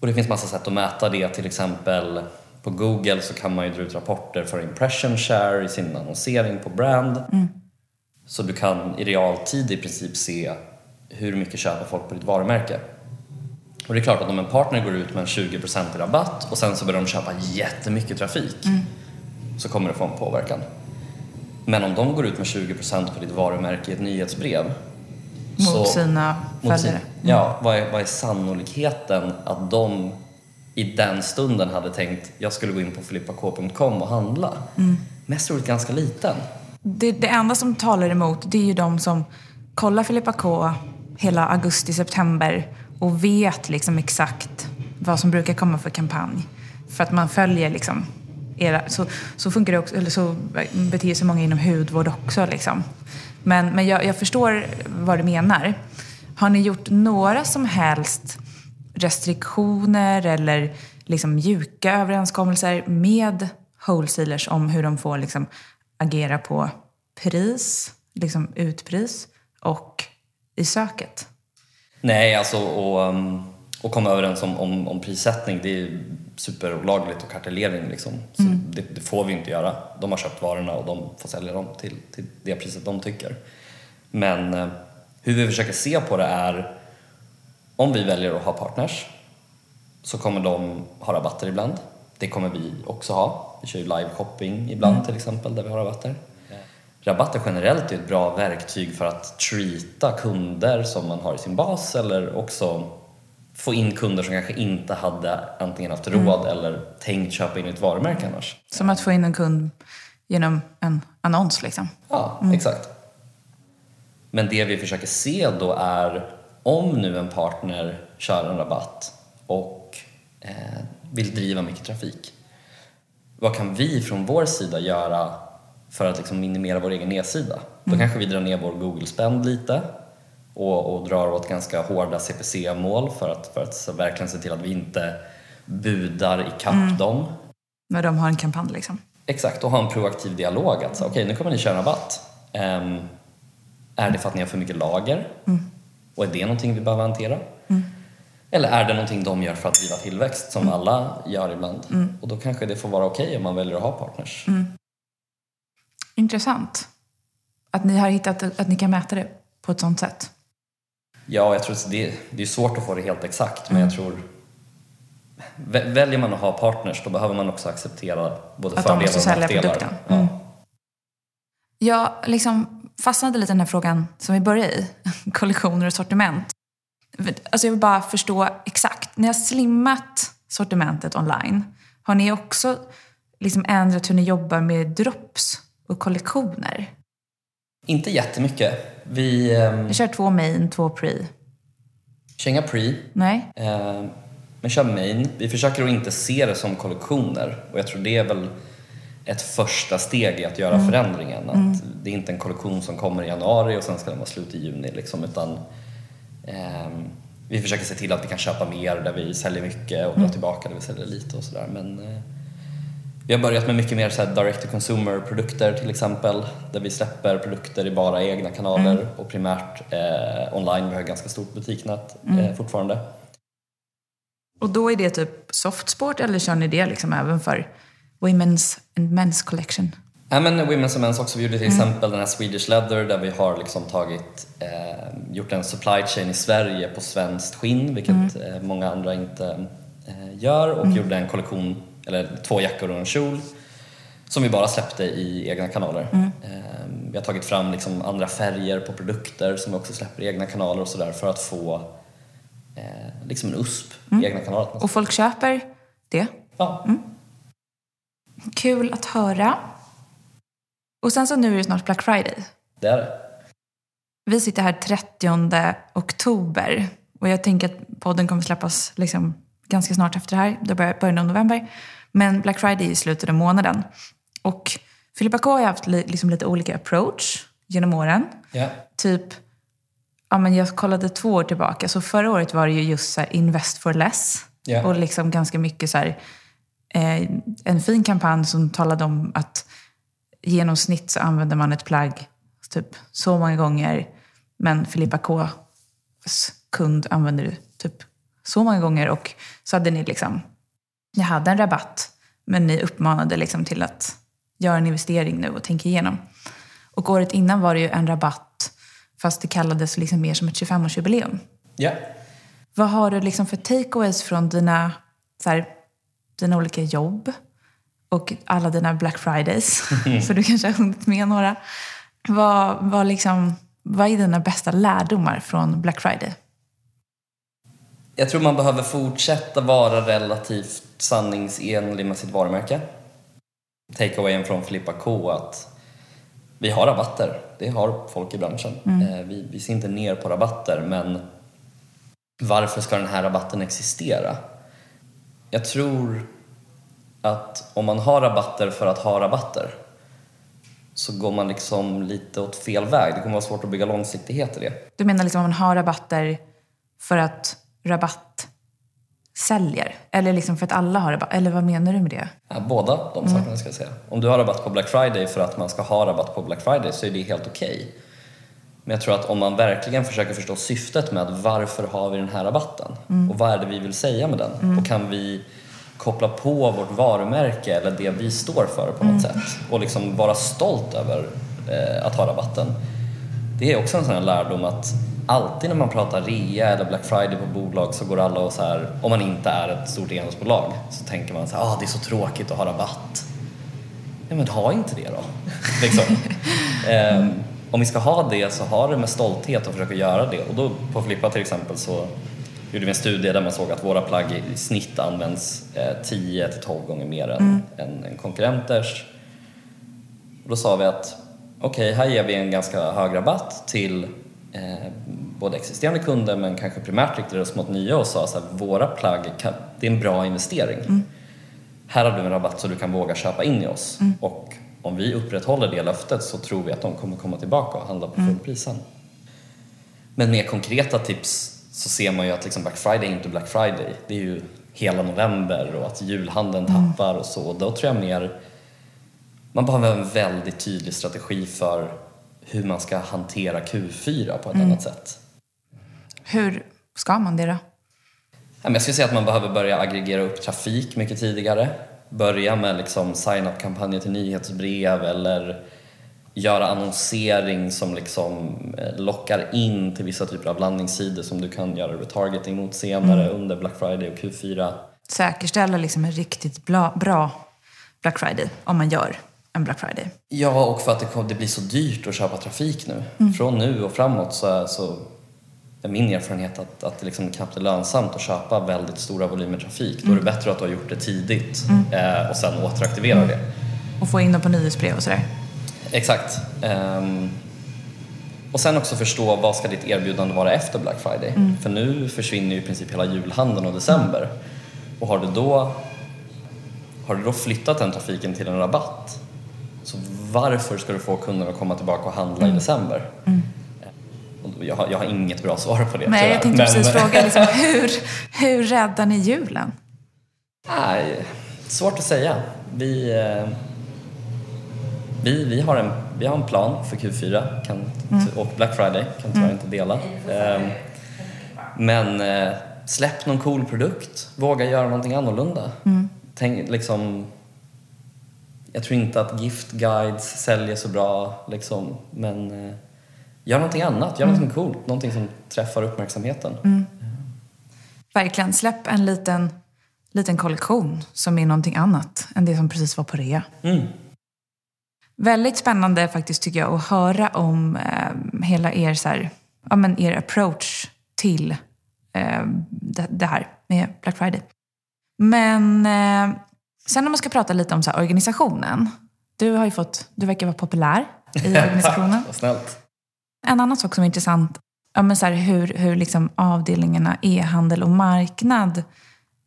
Speaker 2: Och det finns massa sätt att mäta det, till exempel på Google så kan man ju dra ut rapporter för impression share i sin annonsering på brand. Så du kan i realtid i princip se hur mycket köper folk på ditt varumärke. Och det är klart att om en partner går ut med en 20% i rabatt och sen så börjar de köpa jättemycket trafik så kommer det få en påverkan. Men om de går ut med 20% på ditt varumärke i ett nyhetsbrev
Speaker 1: Mot sina
Speaker 2: mot sin-
Speaker 1: följare.
Speaker 2: Ja, vad är, vad är sannolikheten att de i den stunden hade tänkt jag skulle gå in på filippak.com och handla? Mest troligt ganska liten.
Speaker 1: Det, det enda som talar emot det är ju de som kollar Filippa K hela augusti, september och vet liksom exakt vad som brukar komma för kampanj. För att man följer liksom era, så, så funkar det också, eller så beter sig många inom hudvård också liksom. Men, men jag, jag förstår vad du menar. Har ni gjort några som helst restriktioner eller liksom mjuka överenskommelser med wholesalers om hur de får liksom agera på pris, liksom utpris och i söket?
Speaker 2: Nej, alltså och, um, och komma överens om, om, om prissättning det är superolagligt och kartellering liksom. Så det, det får vi inte göra. De har köpt varorna och de får sälja dem till, till det priset de tycker. Men eh, hur vi försöker se på det är om vi väljer att ha partners så kommer de ha rabatter ibland. Det kommer vi också ha. Vi kör ju live-shopping ibland till exempel där vi har rabatter. Rabatter generellt är ett bra verktyg för att treata kunder som man har i sin bas eller också få in kunder som kanske inte hade antingen haft råd eller tänkt köpa in ett varumärke annars.
Speaker 1: Som att få in en kund genom en annons liksom.
Speaker 2: Ja, exakt. Men det vi försöker se då är om nu en partner kör en rabatt och eh, vill driva mycket trafik. Vad kan vi från vår sida göra för att liksom minimera vår egen nedsida? Då kanske vi drar ner vår Google-spend lite och, och drar åt ganska hårda CPC-mål för att, för att verkligen se till att vi inte budar i kapp dem.
Speaker 1: När de har en kampanj liksom.
Speaker 2: Exakt, och ha en proaktiv dialog. Att, så, okej, nu kommer ni köra en rabatt. Ehm, är det för att ni har för mycket lager? Och är det någonting vi behöver hantera? Eller är det någonting de gör för att driva tillväxt som alla gör ibland? Och då kanske det får vara okej om man väljer att ha partners.
Speaker 1: Intressant. Att ni har hittat att ni kan mäta det på ett sånt sätt.
Speaker 2: Ja, jag tror att det, det är svårt att få det helt exakt men jag tror vä- Väljer man att ha partners då behöver man också acceptera både
Speaker 1: Att de
Speaker 2: fördelar
Speaker 1: måste
Speaker 2: och
Speaker 1: sälja
Speaker 2: nackdelar.
Speaker 1: produkten. Mm.
Speaker 2: Ja.
Speaker 1: Jag liksom fastnade lite i den här frågan som vi började i. Kollektioner och sortiment. Alltså jag vill bara förstå exakt. Ni har slimmat sortimentet online. Har ni också liksom ändrat hur ni jobbar med drops och kollektioner?
Speaker 2: Inte jättemycket. Vi um,
Speaker 1: Jag kör två main, två pre.
Speaker 2: kör inga pre,
Speaker 1: Nej?
Speaker 2: Eh, men kör main. Vi försöker att inte se det som kollektioner och jag tror det är väl ett första steg i att göra förändringen. Att Det är inte en kollektion som kommer i januari och sen ska den vara slut i juni liksom, utan ehm, vi försöker se till att vi kan köpa mer där vi säljer mycket och dra tillbaka där vi säljer lite och sådär. Men eh, vi har börjat med mycket mer så direct to consumer produkter till exempel där vi släpper produkter i bara egna kanaler och primärt eh, online. Vi har ganska stort butiknät eh, fortfarande.
Speaker 1: Och då är det typ softsport eller kör ni det liksom även för women's and men's collection?
Speaker 2: Ja, men Women's and Men's också. Vi gjorde till exempel den här Swedish Leather där vi har liksom tagit, eh, gjort en supply chain i Sverige på svenskt skinn, vilket eh, många andra inte eh, gör och gjorde en kollektion, eller två jackor och en kjol som vi bara släppte i egna kanaler. Eh, vi har tagit fram liksom andra färger på produkter som vi också släpper i egna kanaler och sådär för att få eh, liksom en USP i egna kanaler.
Speaker 1: Och folk köper det?
Speaker 2: Ja.
Speaker 1: Kul att höra. Och sen så nu är det snart Black Friday.
Speaker 2: Det är det.
Speaker 1: Vi sitter här 30 oktober och jag tänker att podden kommer släppas liksom ganska snart efter det här. Det börjar början av november. Men Black Friday är i slutet av månaden. Och Filippa K har haft li- liksom lite olika approach genom åren.
Speaker 2: Ja.
Speaker 1: Typ, ja men jag kollade två år tillbaka. Så förra året var det ju just så invest for less.
Speaker 2: Ja.
Speaker 1: Och liksom ganska mycket så här, en fin kampanj som talade om att i genomsnitt så använder man ett plagg typ så många gånger. Men Filippa K's kund använder det typ så många gånger. Och så hade ni liksom, ni hade en rabatt. Men ni uppmanade liksom till att göra en investering nu och tänka igenom. Och året innan var det ju en rabatt fast det kallades liksom mer som ett 25-årsjubileum.
Speaker 2: ja.
Speaker 1: Vad har du liksom för takeaways från dina, så här, dina olika jobb och alla dina Black Fridays? För du kanske har hunnit med några. Vad, vad, liksom, vad är dina bästa lärdomar från Black Friday?
Speaker 2: Jag tror man behöver fortsätta vara relativt sanningsenlig med sitt varumärke. Takeawayen från Filippa K att vi har rabatter, det har folk i branschen. Eh, Vi, vi ser inte ner på rabatter men varför ska den här rabatten existera? Jag tror att om man har rabatter för att ha rabatter så går man liksom lite åt fel väg. Det kommer vara svårt att bygga långsiktighet i det.
Speaker 1: Du menar liksom att man har rabatter för att rabatt säljer? Eller liksom för att alla har rabatt? Eller vad menar du med det?
Speaker 2: Ja, båda de sakerna ska jag säga. Om du har rabatt på Black Friday för att man ska ha rabatt på Black Friday så är det helt okej. Men jag tror att om man verkligen försöker förstå syftet med varför har vi den här rabatten och vad är det vi vill säga med den och kan vi koppla på vårt varumärke eller det vi står för på något sätt och liksom vara stolt över eh, att ha rabatten. Det är också en sån här lärdom att alltid när man pratar rea eller Black Friday på bolag så går alla och så här, om man inte är ett stort e-handelsbolag så tänker man så här, ah, det är så tråkigt att ha rabatt. ja men ha inte det då. liksom. eh, om vi ska ha det så ha det med stolthet och försöka göra det. Och då på Flippa till exempel så gjorde vi en studie där man såg att våra plagg i snitt används eh, 10 till 12 gånger mer än, mm. än konkurrenters. Och då sa vi att okej, okay, här ger vi en ganska hög rabatt till eh, både existerande kunder men kanske primärt riktade oss mot nya och sa att våra plagg, kan, det är en bra investering. Mm. Här har du en rabatt så du kan våga köpa in i oss. Mm. Och om vi upprätthåller det löftet så tror vi att de kommer komma tillbaka och handla på mm. fullpris sen. Men mer konkreta tips så ser man ju att liksom Black Friday är inte Black Friday. Det är ju hela november och att julhandeln mm. tappar och så. Då tror jag mer man behöver en väldigt tydlig strategi för hur man ska hantera Q4 på ett mm. annat sätt.
Speaker 1: Hur ska man det då?
Speaker 2: Jag skulle säga att man behöver börja aggregera upp trafik mycket tidigare. Börja med liksom sign-up-kampanjer till nyhetsbrev eller göra annonsering som liksom eh, lockar in till vissa typer av landningssidor som du kan göra retargeting mot senare mm. under Black Friday och Q4.
Speaker 1: Säkerställa liksom en riktigt bra Black Friday om man gör en Black Friday.
Speaker 2: Ja, och för att det, det blir så dyrt att köpa trafik nu. Mm. Från nu och framåt så så min erfarenhet att, att det liksom knappt är lönsamt att köpa väldigt stora volymer trafik. Mm. Då är det mm. bättre att du har gjort det tidigt mm. eh, och sen återaktivera mm. det.
Speaker 1: Och få in dem på nyhetsbrev och sådär.
Speaker 2: Exakt. Um, och sen också förstå vad ska ditt erbjudande vara efter Black Friday? Mm. För nu försvinner ju i princip hela julhandeln och december. Och har du då, har du då flyttat den trafiken till en rabatt så varför ska du få kunderna att komma tillbaka och handla mm. i december? Jag, har, jag har inget bra svar på det.
Speaker 1: Nej, jag tänkte precis fråga, liksom, hur, hur räddar ni julen?
Speaker 2: Nej, svårt att säga. Vi, eh, vi, vi, har en, vi har en plan för Q4 kan, mm. och Black Friday, kan tyvärr mm. inte dela. Ehm, men eh, släpp någon cool produkt, våga göra någonting annorlunda. Mm. Tänk, liksom, jag tror inte att gift guides säljer så bra, liksom, men eh, gör någonting annat, gör mm. någonting coolt, någonting som träffar uppmärksamheten. Mm.
Speaker 1: Verkligen, släpp en liten, liten kollektion som är någonting annat än det som precis var på rea. Mm. Väldigt spännande faktiskt tycker jag att höra om eh, hela er, så här, ja, men er approach till eh, det, det, här med Black Friday. Men eh, Sen om man ska prata lite om så organisationen. Du har fått, du verkar vara populär i organisationen.
Speaker 2: Vad snällt.
Speaker 1: En annan sak som är intressant, ja, men så här, hur, hur liksom avdelningarna e-handel och marknad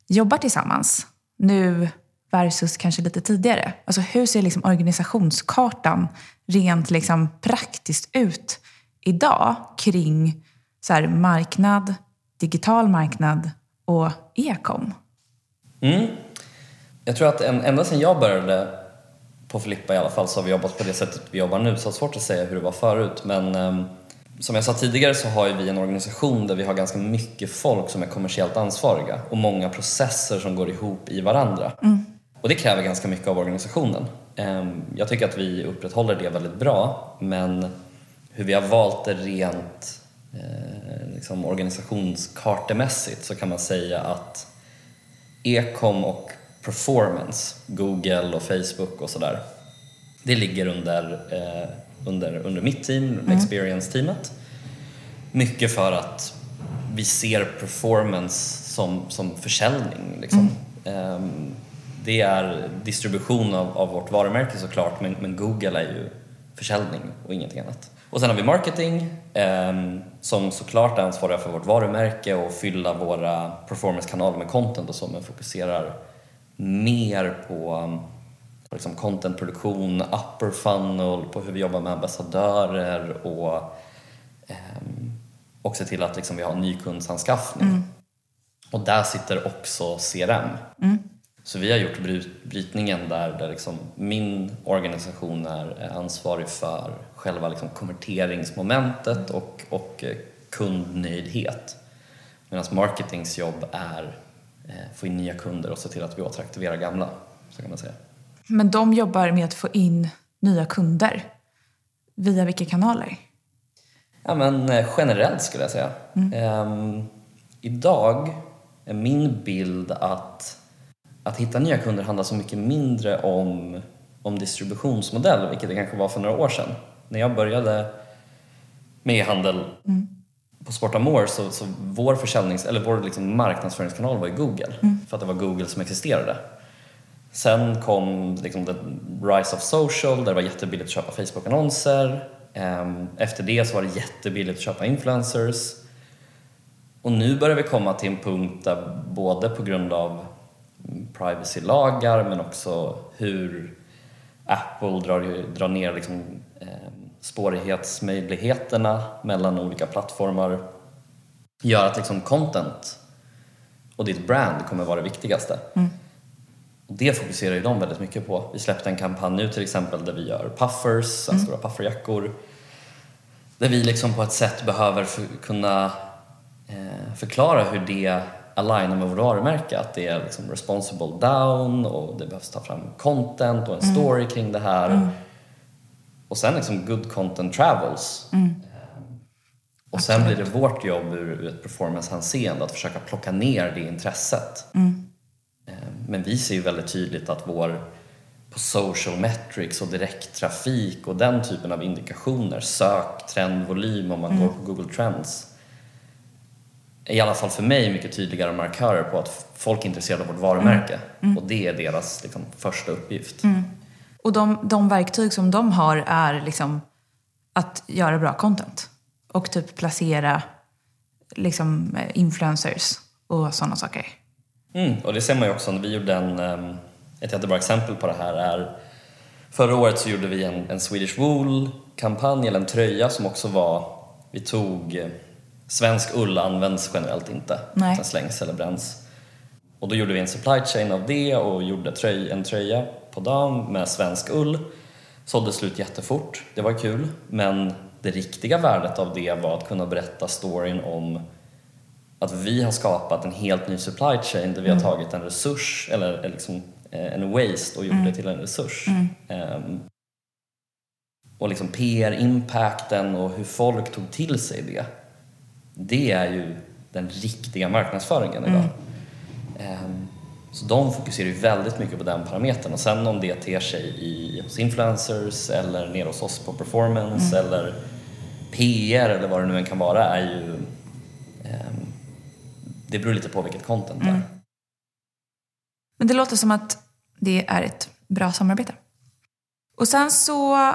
Speaker 1: jobbar tillsammans. Nu versus kanske lite tidigare. Alltså hur ser liksom organisationskartan rent liksom praktiskt ut idag kring så här, marknad, digital marknad och e-com?
Speaker 2: Mm. Jag tror att ända sedan jag började på Filippa i alla fall så har vi jobbat på det sättet vi jobbar nu så det är svårt att säga hur det var förut men um, som jag sa tidigare så har vi en organisation där vi har ganska mycket folk som är kommersiellt ansvariga och många processer som går ihop i varandra. Mm. Och det kräver ganska mycket av organisationen. Um, jag tycker att vi upprätthåller det väldigt bra men hur vi har valt det rent eh, liksom organisationskartemässigt så kan man säga att Ecom och performance, Google och Facebook och sådär. Det ligger under, eh, under, under mitt team, mm. experience-teamet. Mycket för att vi ser performance som, som försäljning. Liksom. Mm. Eh, det är distribution av, av vårt varumärke såklart men, men Google är ju försäljning och ingenting annat. Och sen har vi marketing eh, som såklart är ansvariga för vårt varumärke och fylla våra performance-kanaler med content och så men fokuserar mer på liksom contentproduktion, upper funnel, på hur vi jobbar med ambassadörer och, eh, och se till att liksom vi har nykundsanskaffning. Mm. Och där sitter också CRM. Mm. Så vi har gjort brytningen där, där liksom min organisation är ansvarig för själva liksom konverteringsmomentet och, och kundnöjdhet. Medan marketings jobb är Eh, få in nya kunder och se till att vi återaktiverar gamla. Så kan man säga.
Speaker 1: Men de jobbar med att få in nya kunder. Via vilka kanaler?
Speaker 2: Ja, men eh, generellt skulle jag säga. Mm. Ehm, idag är min bild att, att hitta nya kunder handlar så mycket mindre om om distributionsmodell, vilket det kanske var för några år sedan. När jag började med e-handel på Sportamore så, så vår, försäljnings, eller vår liksom marknadsföringskanal var ju Google. För att det var Google som existerade. Sen kom liksom the rise of social där det var jättebilligt att köpa Facebook-annonser. Ehm, Efter det så var det jättebilligt att köpa influencers. Och nu börjar vi komma till en punkt där både på grund av privacy-lagar men också hur Apple drar, drar ner liksom, spårighetsmöjligheterna mellan olika plattformar gör att liksom content och ditt brand kommer vara det viktigaste. Och det fokuserar ju de väldigt mycket på. Vi släppte en kampanj nu till exempel där vi gör puffers, mm. stora pufferjackor. Där vi liksom på ett sätt behöver för, kunna eh, förklara hur det alignar med vårt varumärke. Att det är liksom responsible down och det behövs ta fram content och en story kring det här. Och sen liksom good content travels. Eh, Och sen blir det vårt jobb ur, ur ett performance-hänseende att försöka plocka ner det intresset. Eh, Men vi ser ju väldigt tydligt att vår på social metrics och direkttrafik och den typen av indikationer, sök, trendvolym om man går på Google Trends är i alla fall för mig mycket tydligare markörer på att folk är intresserade av vårt varumärke. Och det är deras liksom, första uppgift.
Speaker 1: Och de, de verktyg som de har är liksom att göra bra content. Och typ placera liksom eh, influencers och sådana saker.
Speaker 2: Mm, och det ser man ju också när vi gjorde en, ehm, ett jättebra exempel på det här är Förra året så gjorde vi en, en Swedish Wool-kampanj, eller en tröja som också var, vi tog, eh, svensk ull används generellt inte,
Speaker 1: Nej.
Speaker 2: den slängs eller bränns. Och då gjorde vi en supply chain av det och gjorde tröj, en tröja på dam med svensk ull. Sålde slut jättefort, det var kul, men det riktiga värdet av det var att kunna berätta storyn om att vi har skapat en helt ny supply chain där vi har tagit en resurs, eller liksom eh, en waste och gjort det till en resurs. Ehm, och liksom PR-impacten och hur folk tog till sig det. Det är ju den riktiga marknadsföringen idag. Ehm, så de fokuserar ju väldigt mycket på den parametern och sen om det ter sig i, hos influencers eller nere hos oss på performance eller PR eller vad det nu än kan vara är ju ehm, det beror lite på vilket content det är.
Speaker 1: Men det låter som att det är ett bra samarbete. Och sen så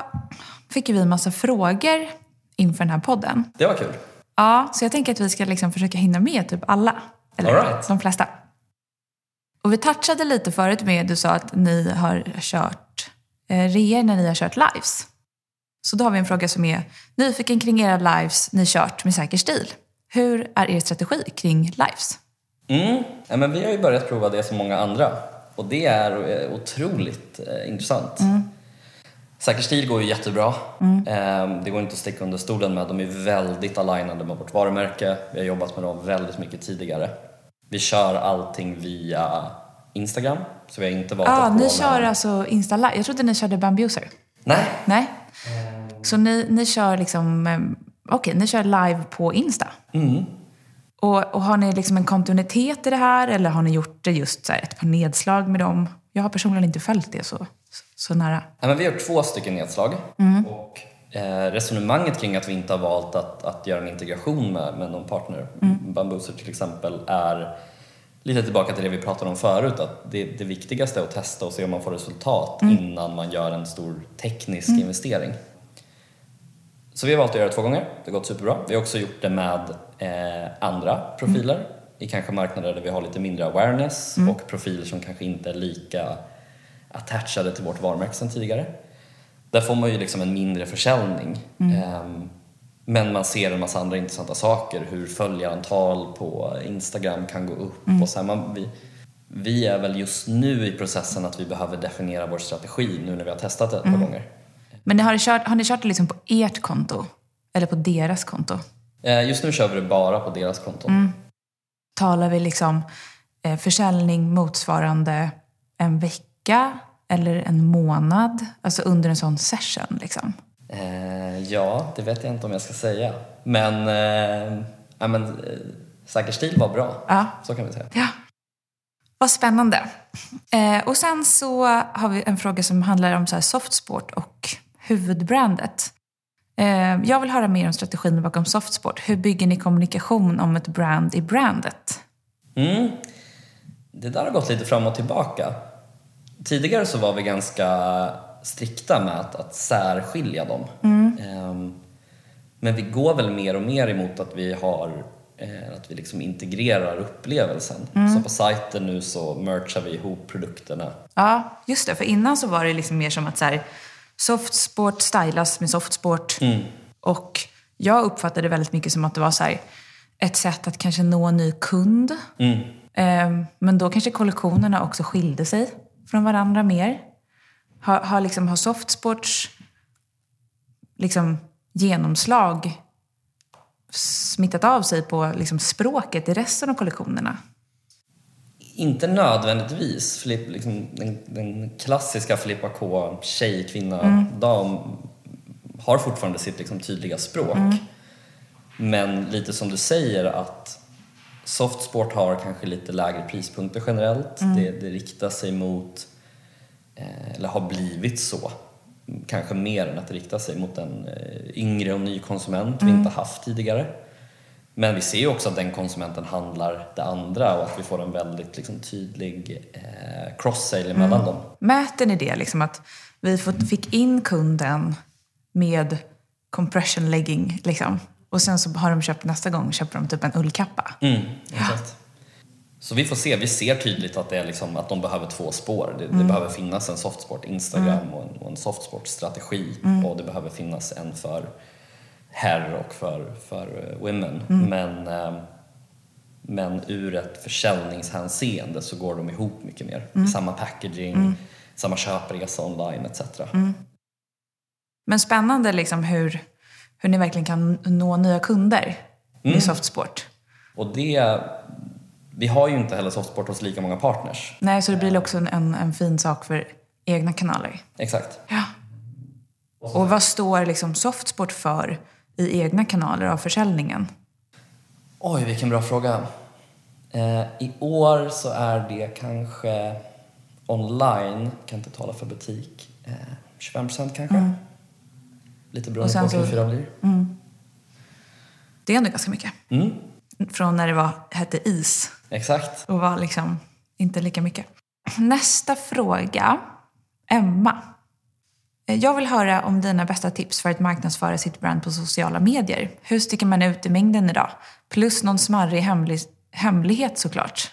Speaker 1: fick vi en massa frågor inför den här podden.
Speaker 2: Det var kul.
Speaker 1: Ja, så jag tänker att vi ska liksom försöka hinna med typ alla. Eller
Speaker 2: right.
Speaker 1: de flesta. Och vi touchade lite förut med, du sa att ni har kört eh, reor när ni har kört lives. Så då har vi en fråga som är nyfiken kring era lives ni kört med säker stil. Hur är er strategi kring lives?
Speaker 2: Mm. Ja, men vi har ju börjat prova det som många andra och det är eh, otroligt eh, intressant. Säker stil går ju jättebra. Eh, det går inte att sticka under stolen med. De är väldigt alignade med vårt varumärke. Vi har jobbat med dem väldigt mycket tidigare. Vi kör allting via Instagram, så vi har inte valt
Speaker 1: Ah,
Speaker 2: att gå
Speaker 1: ni
Speaker 2: med-
Speaker 1: kör alltså Insta live. Jag trodde ni körde Bambuser.
Speaker 2: Nej,
Speaker 1: Nej? Så ni, ni kör liksom, eh, okej, ni kör live på Insta? Och, och har ni liksom en kontinuitet i det här eller har ni gjort det just så ett par nedslag med dem? Jag har personligen inte följt det så, så, så nära.
Speaker 2: Ja, men vi har gjort två stycken nedslag. Och, eh, resonemanget kring att vi inte har valt att, att göra en integration med, med någon partner, Bambuser till exempel, är lite tillbaka till det vi pratade om förut. Att det, det viktigaste är att testa och se om man får resultat innan man gör en stor teknisk investering. Så vi har valt att göra det två gånger. Det har gått superbra. Vi har också gjort det med eh, andra profiler i kanske marknader där vi har lite mindre awareness och profiler som kanske inte är lika attachade till vårt varumärke sedan tidigare. Där får man ju liksom en mindre försäljning. Ehm, men man ser en massa andra intressanta saker. Hur följarantal på Instagram kan gå upp. Och så här, man, vi, vi är väl just nu i processen att vi behöver definiera vår strategi nu när vi har testat det ett par gånger.
Speaker 1: Men ni har, kört, har ni kört det liksom på ert konto? Eller på deras konto?
Speaker 2: Eh, Just nu kör vi det bara på deras konton.
Speaker 1: Talar vi liksom eh, försäljning motsvarande en vecka eller en månad? Alltså under en sån session liksom?
Speaker 2: Eh, ja, det vet jag inte om jag ska säga. Men, eh, ja, men eh, Säker stil var bra.
Speaker 1: Ja.
Speaker 2: Så kan vi säga.
Speaker 1: Ja. Vad spännande. Eh, och sen så har vi en fråga som handlar om så softsport och huvudbrandet. Eh, jag vill höra mer om strategin bakom softsport. Hur bygger ni kommunikation om ett brand i brandet?
Speaker 2: Mm. Det där har gått lite fram och tillbaka. Tidigare så var vi ganska strikta med att, att särskilja dem. Ehm, men vi går väl mer och mer emot att vi har eh, att vi liksom integrerar upplevelsen. Så på sajten nu så merchar vi ihop produkterna.
Speaker 1: Ja, just det. För innan så var det liksom mer som att så här, softsport stylas med softsport. Och jag uppfattade det väldigt mycket som att det var så här, ett sätt att kanske nå en ny kund. Ehm, men då kanske kollektionerna också skilde sig från varandra mer. Har, har, liksom, har softsports liksom, genomslag smittat av sig på liksom, språket i resten av kollektionerna?
Speaker 2: Inte nödvändigtvis. Filipp, liksom, den, den klassiska Filippa K, tjej, kvinna, dam har fortfarande sitt liksom, tydliga språk. Men lite som du säger att softsport har kanske lite lägre prispunkter generellt. Det, det riktar sig mot, eh, eller har blivit så, kanske mer än att det riktar sig mot en eh, yngre och ny konsument vi inte haft tidigare. Men vi ser ju också att den konsumenten handlar det andra och att vi får en väldigt liksom, tydlig eh, cross-sale emellan dem.
Speaker 1: Mäter ni det? Liksom att vi fick in kunden med compression legging liksom. Och sen så har de köpt nästa gång köper de typ en ullkappa.
Speaker 2: Mm, exakt. Så vi får se, vi ser tydligt att, det är liksom, att de behöver två spår. Det, det behöver finnas en softsport Instagram och en, och en softsport strategi och det behöver finnas en för herr och för, för eh, women. Men, eh, men ur ett försäljningshänseende så går de ihop mycket mer. Samma packaging, samma köpresa online etc.
Speaker 1: Men spännande liksom hur, hur ni verkligen kan nå nya kunder med softsport.
Speaker 2: Och det, vi har ju inte heller softsport hos lika många partners.
Speaker 1: Nej, så det blir också en, en, fin sak för egna kanaler.
Speaker 2: Exakt.
Speaker 1: Ja. Och vad står liksom softsport för i egna kanaler av försäljningen?
Speaker 2: Oj, vilken bra fråga. Eh, I år så är det kanske online, kan inte tala för butik, eh, 25% kanske. Lite beroende
Speaker 1: Mm.
Speaker 2: På
Speaker 1: så-
Speaker 2: fyra blir.
Speaker 1: Det är ändå ganska mycket.
Speaker 2: Mm,
Speaker 1: Från när det var, hette is
Speaker 2: exakt.
Speaker 1: och var liksom inte lika mycket. Nästa fråga. Emma. Eh, Jag vill höra om dina bästa tips för att marknadsföra sitt brand på sociala medier. Hur sticker man ut i mängden idag? Plus någon smarrig hemlig, hemlighet såklart.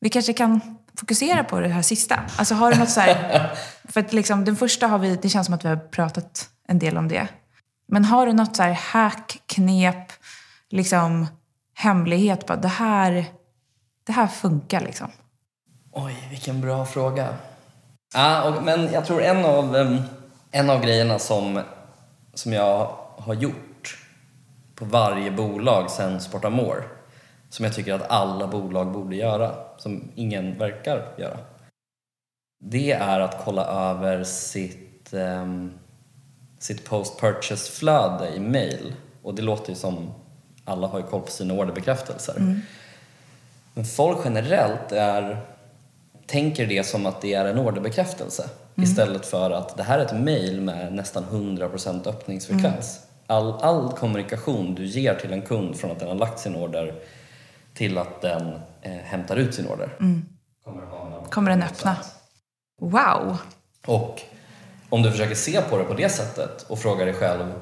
Speaker 1: Vi kanske kan fokusera på det här sista. Alltså har du något så här... För att liksom, den första har vi, det känns som att vi har pratat en del om det. Men har du något så här hack, knep, liksom hemlighet? Bara, det, här, det här funkar liksom.
Speaker 2: Oj, vilken bra fråga. Ja, och, men jag tror en av, en av grejerna som, som jag har gjort på varje bolag sen Sportamore som jag tycker att alla bolag borde göra, som ingen verkar göra. Det är att kolla över sitt, em, sitt post-purchase-flöde i mail. Och det låter ju som alla har ju koll på sina orderbekräftelser. Men folk generellt är, tänker det som att det är en orderbekräftelse istället för att det här är ett mail med nästan 100% öppningsfrekvens. All, all kommunikation du ger till en kund från att den har lagt sin order till att den eh, hämtar ut sin order kommer, ha en
Speaker 1: Kommer den öppna? Wow!
Speaker 2: och om du försöker se på det på det sättet och frågar dig själv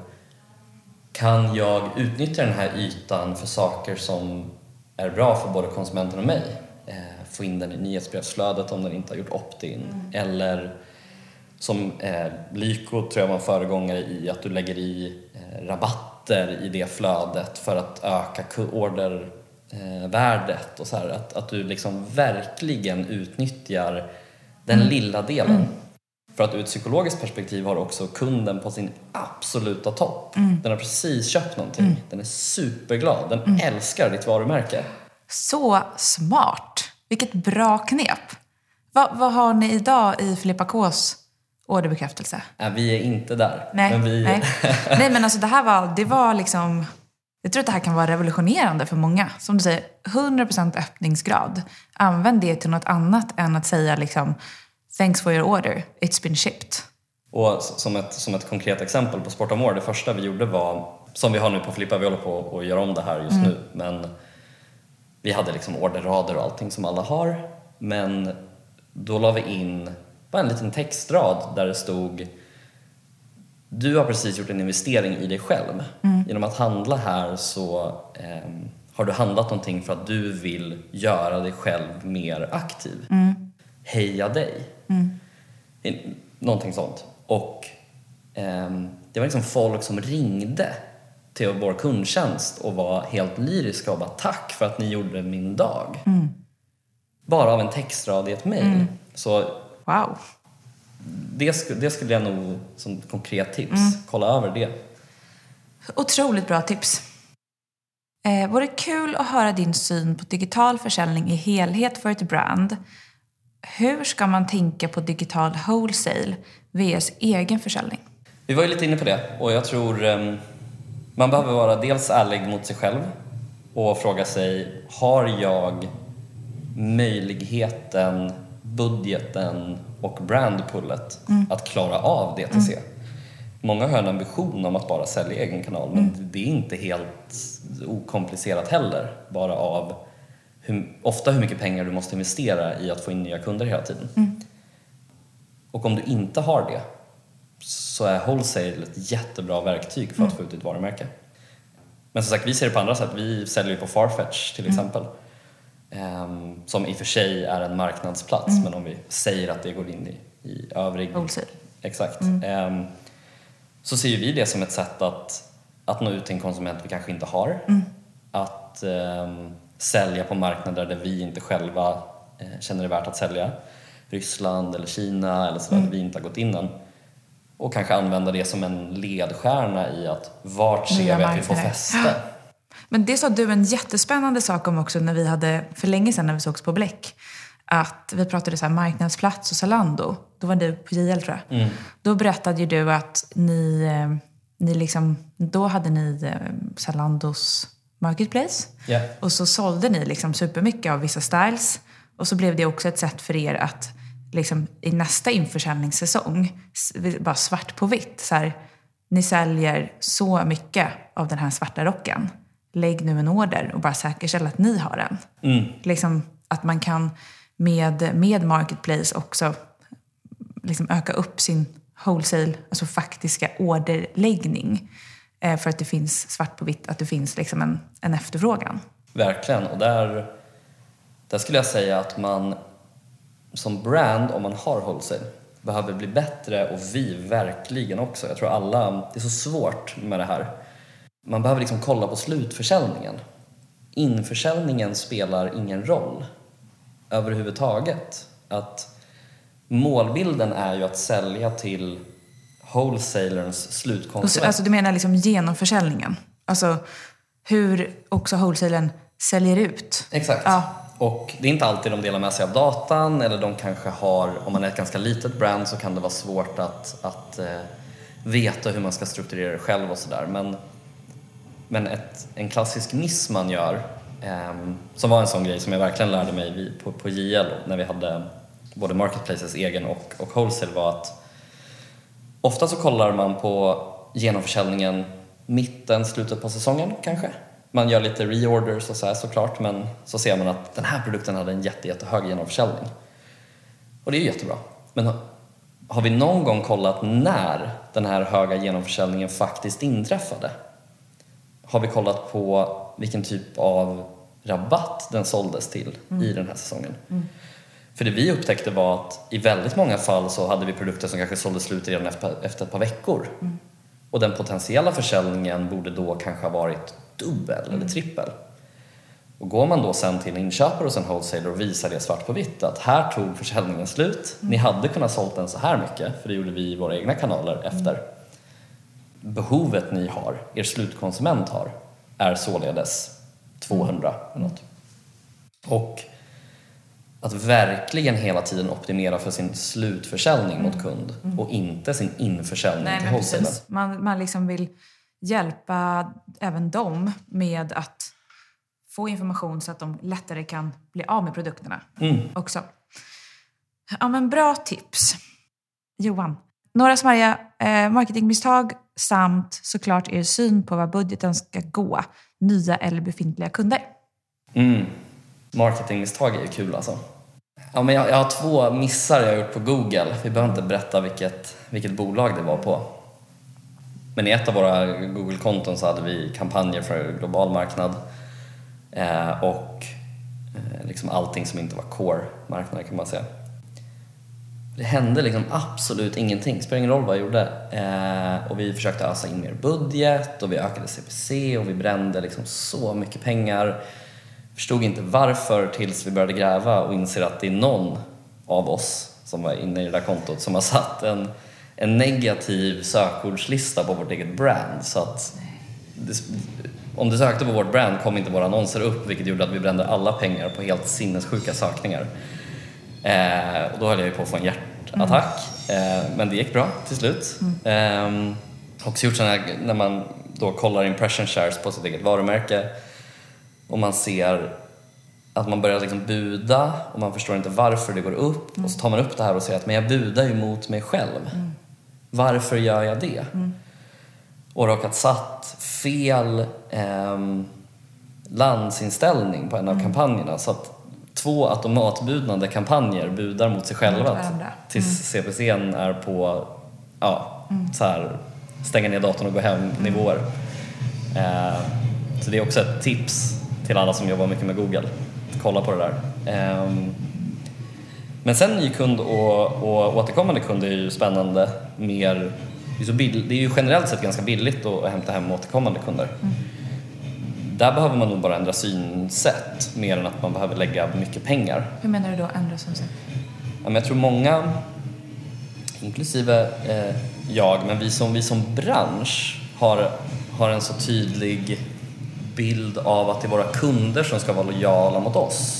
Speaker 2: kan jag utnyttja den här ytan för saker som är bra för både konsumenten och mig? Eh, få in den i nyhetsbrevsflödet om den inte har gjort opt-in. Eller som eh, Lyko tror jag var en föregångare i att du lägger i eh, rabatter i det flödet för att öka ordervärdet och så här. Att, att du liksom verkligen utnyttjar den lilla delen. För att ur ett psykologiskt perspektiv har också kunden på sin absoluta topp. Den har precis köpt någonting. Den är superglad. Den älskar ditt varumärke.
Speaker 1: Så smart! Vilket bra knep! Vad, vad har ni idag i Filippa Ks orderbekräftelse?
Speaker 2: Äh, vi är inte där.
Speaker 1: Nej,
Speaker 2: men vi...
Speaker 1: nej. nej men alltså det här var, det var liksom Jag tror att det här kan vara revolutionerande för många. Som du säger, 100% öppningsgrad. Använd det till något annat än att säga liksom “Thanks for your order, it's been shipped”.
Speaker 2: Och som ett, som ett konkret exempel på Sportamore, det första vi gjorde var, som vi har nu på Flippa, vi håller på att göra om det här just nu, men vi hade liksom orderrader och allting som alla har, men då la vi in bara en liten textrad där det stod du har precis gjort en investering i dig själv. Genom att handla här så ehm, har du handlat någonting för att du vill göra dig själv mer aktiv. Heja dig. I- Någonting sånt. Och ehm, det var liksom folk som ringde till vår kundtjänst och var helt lyriska och bara tack för att ni gjorde min dag. Bara av en textrad i ett mejl. Så
Speaker 1: Wow.
Speaker 2: det, sk- det skulle jag nog som konkret tips, kolla över det.
Speaker 1: Otroligt bra tips. Eh, vore kul att höra din syn på digital försäljning i helhet för ett brand. Hur ska man tänka på digital wholesale vs egen försäljning?
Speaker 2: Vi var ju lite inne på det och jag tror ehm, man behöver vara dels ärlig mot sig själv och fråga sig, har jag möjligheten, budgeten och brandpullet att klara av DTC? Många har en ambition om att bara sälja egen kanal men det är inte helt okomplicerat heller. Bara av hur, ofta hur mycket pengar du måste investera i att få in nya kunder hela tiden. Och om du inte har det så är wholesale ett jättebra verktyg för att få ut ditt varumärke. Men som sagt, vi ser det på andra sätt. Vi säljer ju på Farfetch till exempel. Ehm, som i och för sig är en marknadsplats, men om vi säger att det går in i, i övrig...
Speaker 1: Wholesale.
Speaker 2: Exakt. Ehm, så ser vi det som ett sätt att, att nå ut till en konsument vi kanske inte har. Att ehm, sälja på marknader där vi inte själva eh, känner det värt att sälja. Ryssland eller Kina eller sådär, där vi inte har gått in än. Och kanske använda det som en ledstjärna i att vart ser
Speaker 1: Nya
Speaker 2: vi att vi får fäste?
Speaker 1: Men det sa du en jättespännande sak om också när vi hade, för länge sedan när vi sågs på Bläck. Att vi pratade så här marknadsplats och Zalando. Då var du på JL tror jag. Då berättade ju du att ni, eh, ni liksom, då hade ni eh, Zalandos marketplace.
Speaker 2: Ja.
Speaker 1: Och så sålde ni liksom supermycket av vissa styles. Och så blev det också ett sätt för er att liksom, i nästa införsäljningssäsong, bara svart på vitt, så här, ni säljer så mycket av den här svarta rocken. Lägg nu en order och bara säkerställ att ni har den. Liksom, att man kan med, med Marketplace också liksom öka upp sin wholesale, alltså faktiska orderläggning. Eh, för att det finns svart på vitt, att det finns liksom en, en efterfrågan.
Speaker 2: Verkligen. Och där, där skulle jag säga att man som brand, om man har wholesale, behöver bli bättre och vi verkligen också. Jag tror alla, det är så svårt med det här. Man behöver liksom kolla på slutförsäljningen. Införsäljningen spelar ingen roll överhuvudtaget. Att målbilden är ju att sälja till wholesalerns slutkonsument.
Speaker 1: alltså du menar liksom genomförsäljningen? Alltså hur också wholesalern säljer ut?
Speaker 2: Exakt.
Speaker 1: Ja.
Speaker 2: Och det är inte alltid de delar med sig av datan eller de kanske har, om man är ett ganska litet brand så kan det vara svårt att, att eh, veta hur man ska strukturera det själv och sådär. Men, men ett, en klassisk miss man gör, ehm, som var en sån grej som jag verkligen lärde mig på, på JL när vi hade både Marketplaces egen och, och Wholesale var att Ofta så kollar man på genomförsäljningen mitten, slutet på säsongen kanske. Man gör lite reorders och så här såklart men så ser man att den här produkten hade en jätte, jättehög genomförsäljning. Och det är ju jättebra. Men har- vi någon gång kollat när den här höga genomförsäljningen faktiskt inträffade? Har vi kollat på vilken typ av rabatt den såldes till i den här säsongen? För det vi upptäckte var att i väldigt många fall så hade vi produkter som kanske sålde slut redan efter, ett par veckor. Och den potentiella försäljningen borde då kanske ha varit dubbel eller trippel. Och går man då sen till en inköpare hos en wholesaler och visar det svart på vitt att här tog försäljningen slut. Ni hade kunnat sålt den så här mycket, för det gjorde vi i våra egna kanaler efter. Behovet ni har, er slutkonsument har, är således 200 eller något. Och att verkligen hela tiden optimera för sin slutförsäljning mot kund och inte sin införsäljning
Speaker 1: Nej,
Speaker 2: till wholesaler.
Speaker 1: Man, man liksom vill hjälpa även dem med att få information så att de lättare kan bli av med produkterna också. Ja, men bra tips. Johan, några smarriga eh, marketingmisstag samt såklart er syn på vad budgeten ska gå, nya eller befintliga kunder.
Speaker 2: Mm. Marketingmisstag är ju kul alltså. Ja, men jag, jag har två missar jag har gjort på Google. Vi behöver inte berätta vilket, vilket bolag det var på. Men i ett av våra Google-konton så hade vi kampanjer för global marknad eh, och eh, liksom allting som inte var core-marknader kan man säga. Det hände liksom absolut ingenting, det spelar ingen roll vad jag gjorde. Eh, och vi försökte ösa in mer budget och vi ökade CPC och vi brände liksom så mycket pengar. Förstod inte varför tills vi började gräva och inser att det är någon av oss som var inne i det där kontot som har satt en, en negativ sökordslista på vårt eget brand. Så att det, om du sökte på vårt brand kom inte våra annonser upp vilket gjorde att vi brände alla pengar på helt sinnessjuka sökningar. Eh, och då höll jag ju på att få en hjärtattack. Eh, men det gick bra till slut. Mm. Eh, också gjort sådana här, när man då kollar impression shares på sitt eget varumärke och man ser att man börjar liksom buda och man förstår inte varför det går upp. Och så tar man upp det här och säger att men jag budar ju mot mig själv. Varför gör jag det? Och råkat satt fel ehm, landsinställning på en av kampanjerna. Så att två automatbudnande kampanjer budar mot sig själva. Tills CPCn är på ja, så här, stänga ner datorn och gå hem nivåer. Eh, så det är också ett tips till alla som jobbar mycket med Google. Kolla på det där. Ehm, men sen ny kund och, och återkommande kund är ju spännande. Mer, det, är så bill, det är ju generellt sett ganska billigt att hämta hem återkommande kunder. Där behöver man nog bara ändra synsätt mer än att man behöver lägga mycket pengar.
Speaker 1: Hur menar du då ändra synsätt?
Speaker 2: Ja, men jag tror många, inklusive eh, jag, men vi som, vi som bransch har, har en så tydlig bild av att det är våra kunder som ska vara lojala mot oss.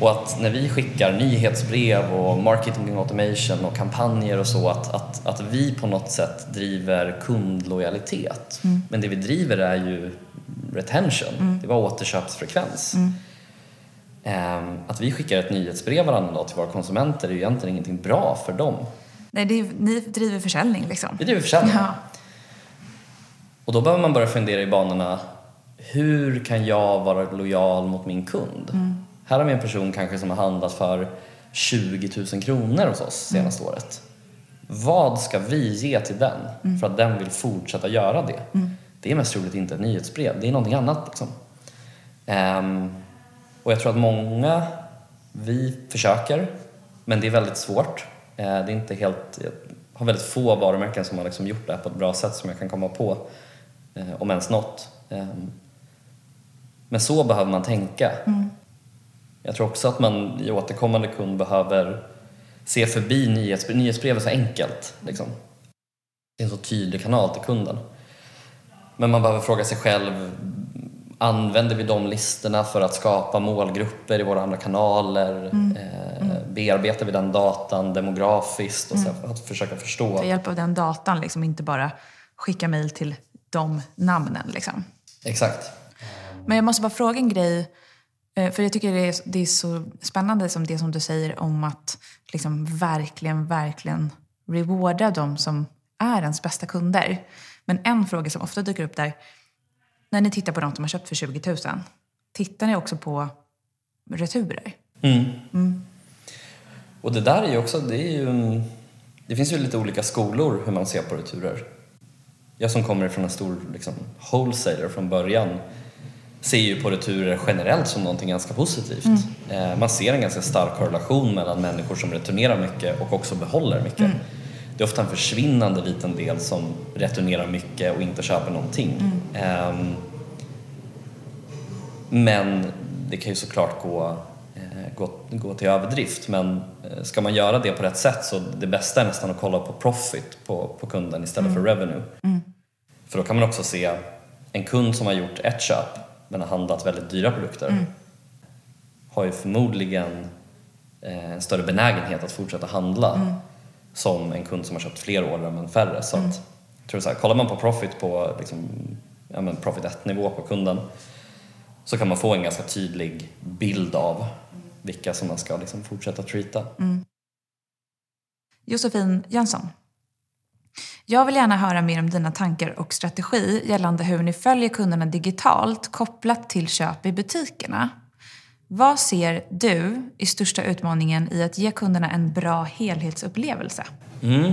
Speaker 2: Och att när vi skickar nyhetsbrev och marketing automation och kampanjer och så att, att, att vi på något sätt driver kundlojalitet. Men det vi driver är ju retention, det var återköpsfrekvens. Ehm, Att vi skickar ett nyhetsbrev varannan dag till våra konsumenter är ju egentligen ingenting bra för dem.
Speaker 1: Nej, det är, ni driver försäljning liksom.
Speaker 2: Vi driver försäljning.
Speaker 1: Ja.
Speaker 2: Och då behöver man börja fundera i banorna, hur kan jag vara lojal mot min kund? Här har vi en person kanske som har handlat för 20 000 kronor hos oss senaste året. Vad ska vi ge till den för att den vill fortsätta göra det? Det är mest troligt inte ett nyhetsbrev, det är någonting annat. Liksom. Ehm, och jag tror att många, vi försöker, men det är väldigt svårt. Eh, det är inte helt, jag har väldigt få varumärken som har liksom gjort det här på ett bra sätt som jag kan komma på, eh, om ens något. Ehm, men så behöver man tänka. Jag tror också att man i återkommande kund behöver se förbi nyhetsbrev. Nyhetsbrev är så enkelt. Liksom. Det är en så tydlig kanal till kunden. Men man behöver fråga sig själv, använder vi de listorna för att skapa målgrupper i våra andra kanaler? Eh, bearbetar vi den datan demografiskt? Och här, att försöka förstå.
Speaker 1: Ta hjälp av den datan, liksom, inte bara skicka mejl till de namnen. Liksom.
Speaker 2: Exakt.
Speaker 1: Men jag måste bara fråga en grej. eh, För jag tycker det är, det är så spännande som det som du säger om att liksom verkligen, verkligen rewarda de som är ens bästa kunder. Men en fråga som ofta dyker upp där, när ni tittar på de som har köpt för 20 000, tittar ni också på returer?
Speaker 2: Och det där är ju också, det är ju det finns ju lite olika skolor hur man ser på returer. Jag som kommer från en stor liksom, wholesaler från början ser ju på returer generellt som någonting ganska positivt. Eh, man ser en ganska stark korrelation mellan människor som returnerar mycket och också behåller mycket. Det är ofta en försvinnande liten del som returnerar mycket och inte köper någonting. Ehm, men det kan ju såklart gå, eh, gå, gå till överdrift. Men eh, ska man göra det på rätt sätt så det bästa är nästan att kolla på profit på, på kunden istället för revenue. För då kan man också se en kund som har gjort ett köp men har handlat väldigt dyra produkter har ju förmodligen eh, en större benägenhet att fortsätta handla som en kund som har köpt fler order men färre. Så att, jag tror så här, kollar man på profit på liksom, ja, men profit 1-nivå på kunden så kan man få en ganska tydlig bild av vilka som man ska liksom fortsätta treata.
Speaker 1: Josefin Jönsson. Jag vill gärna höra mer om dina tankar och strategi gällande hur ni följer kunderna digitalt kopplat till köp i butikerna. Vad ser du i största utmaningen i att ge kunderna en bra helhetsupplevelse?
Speaker 2: Mm.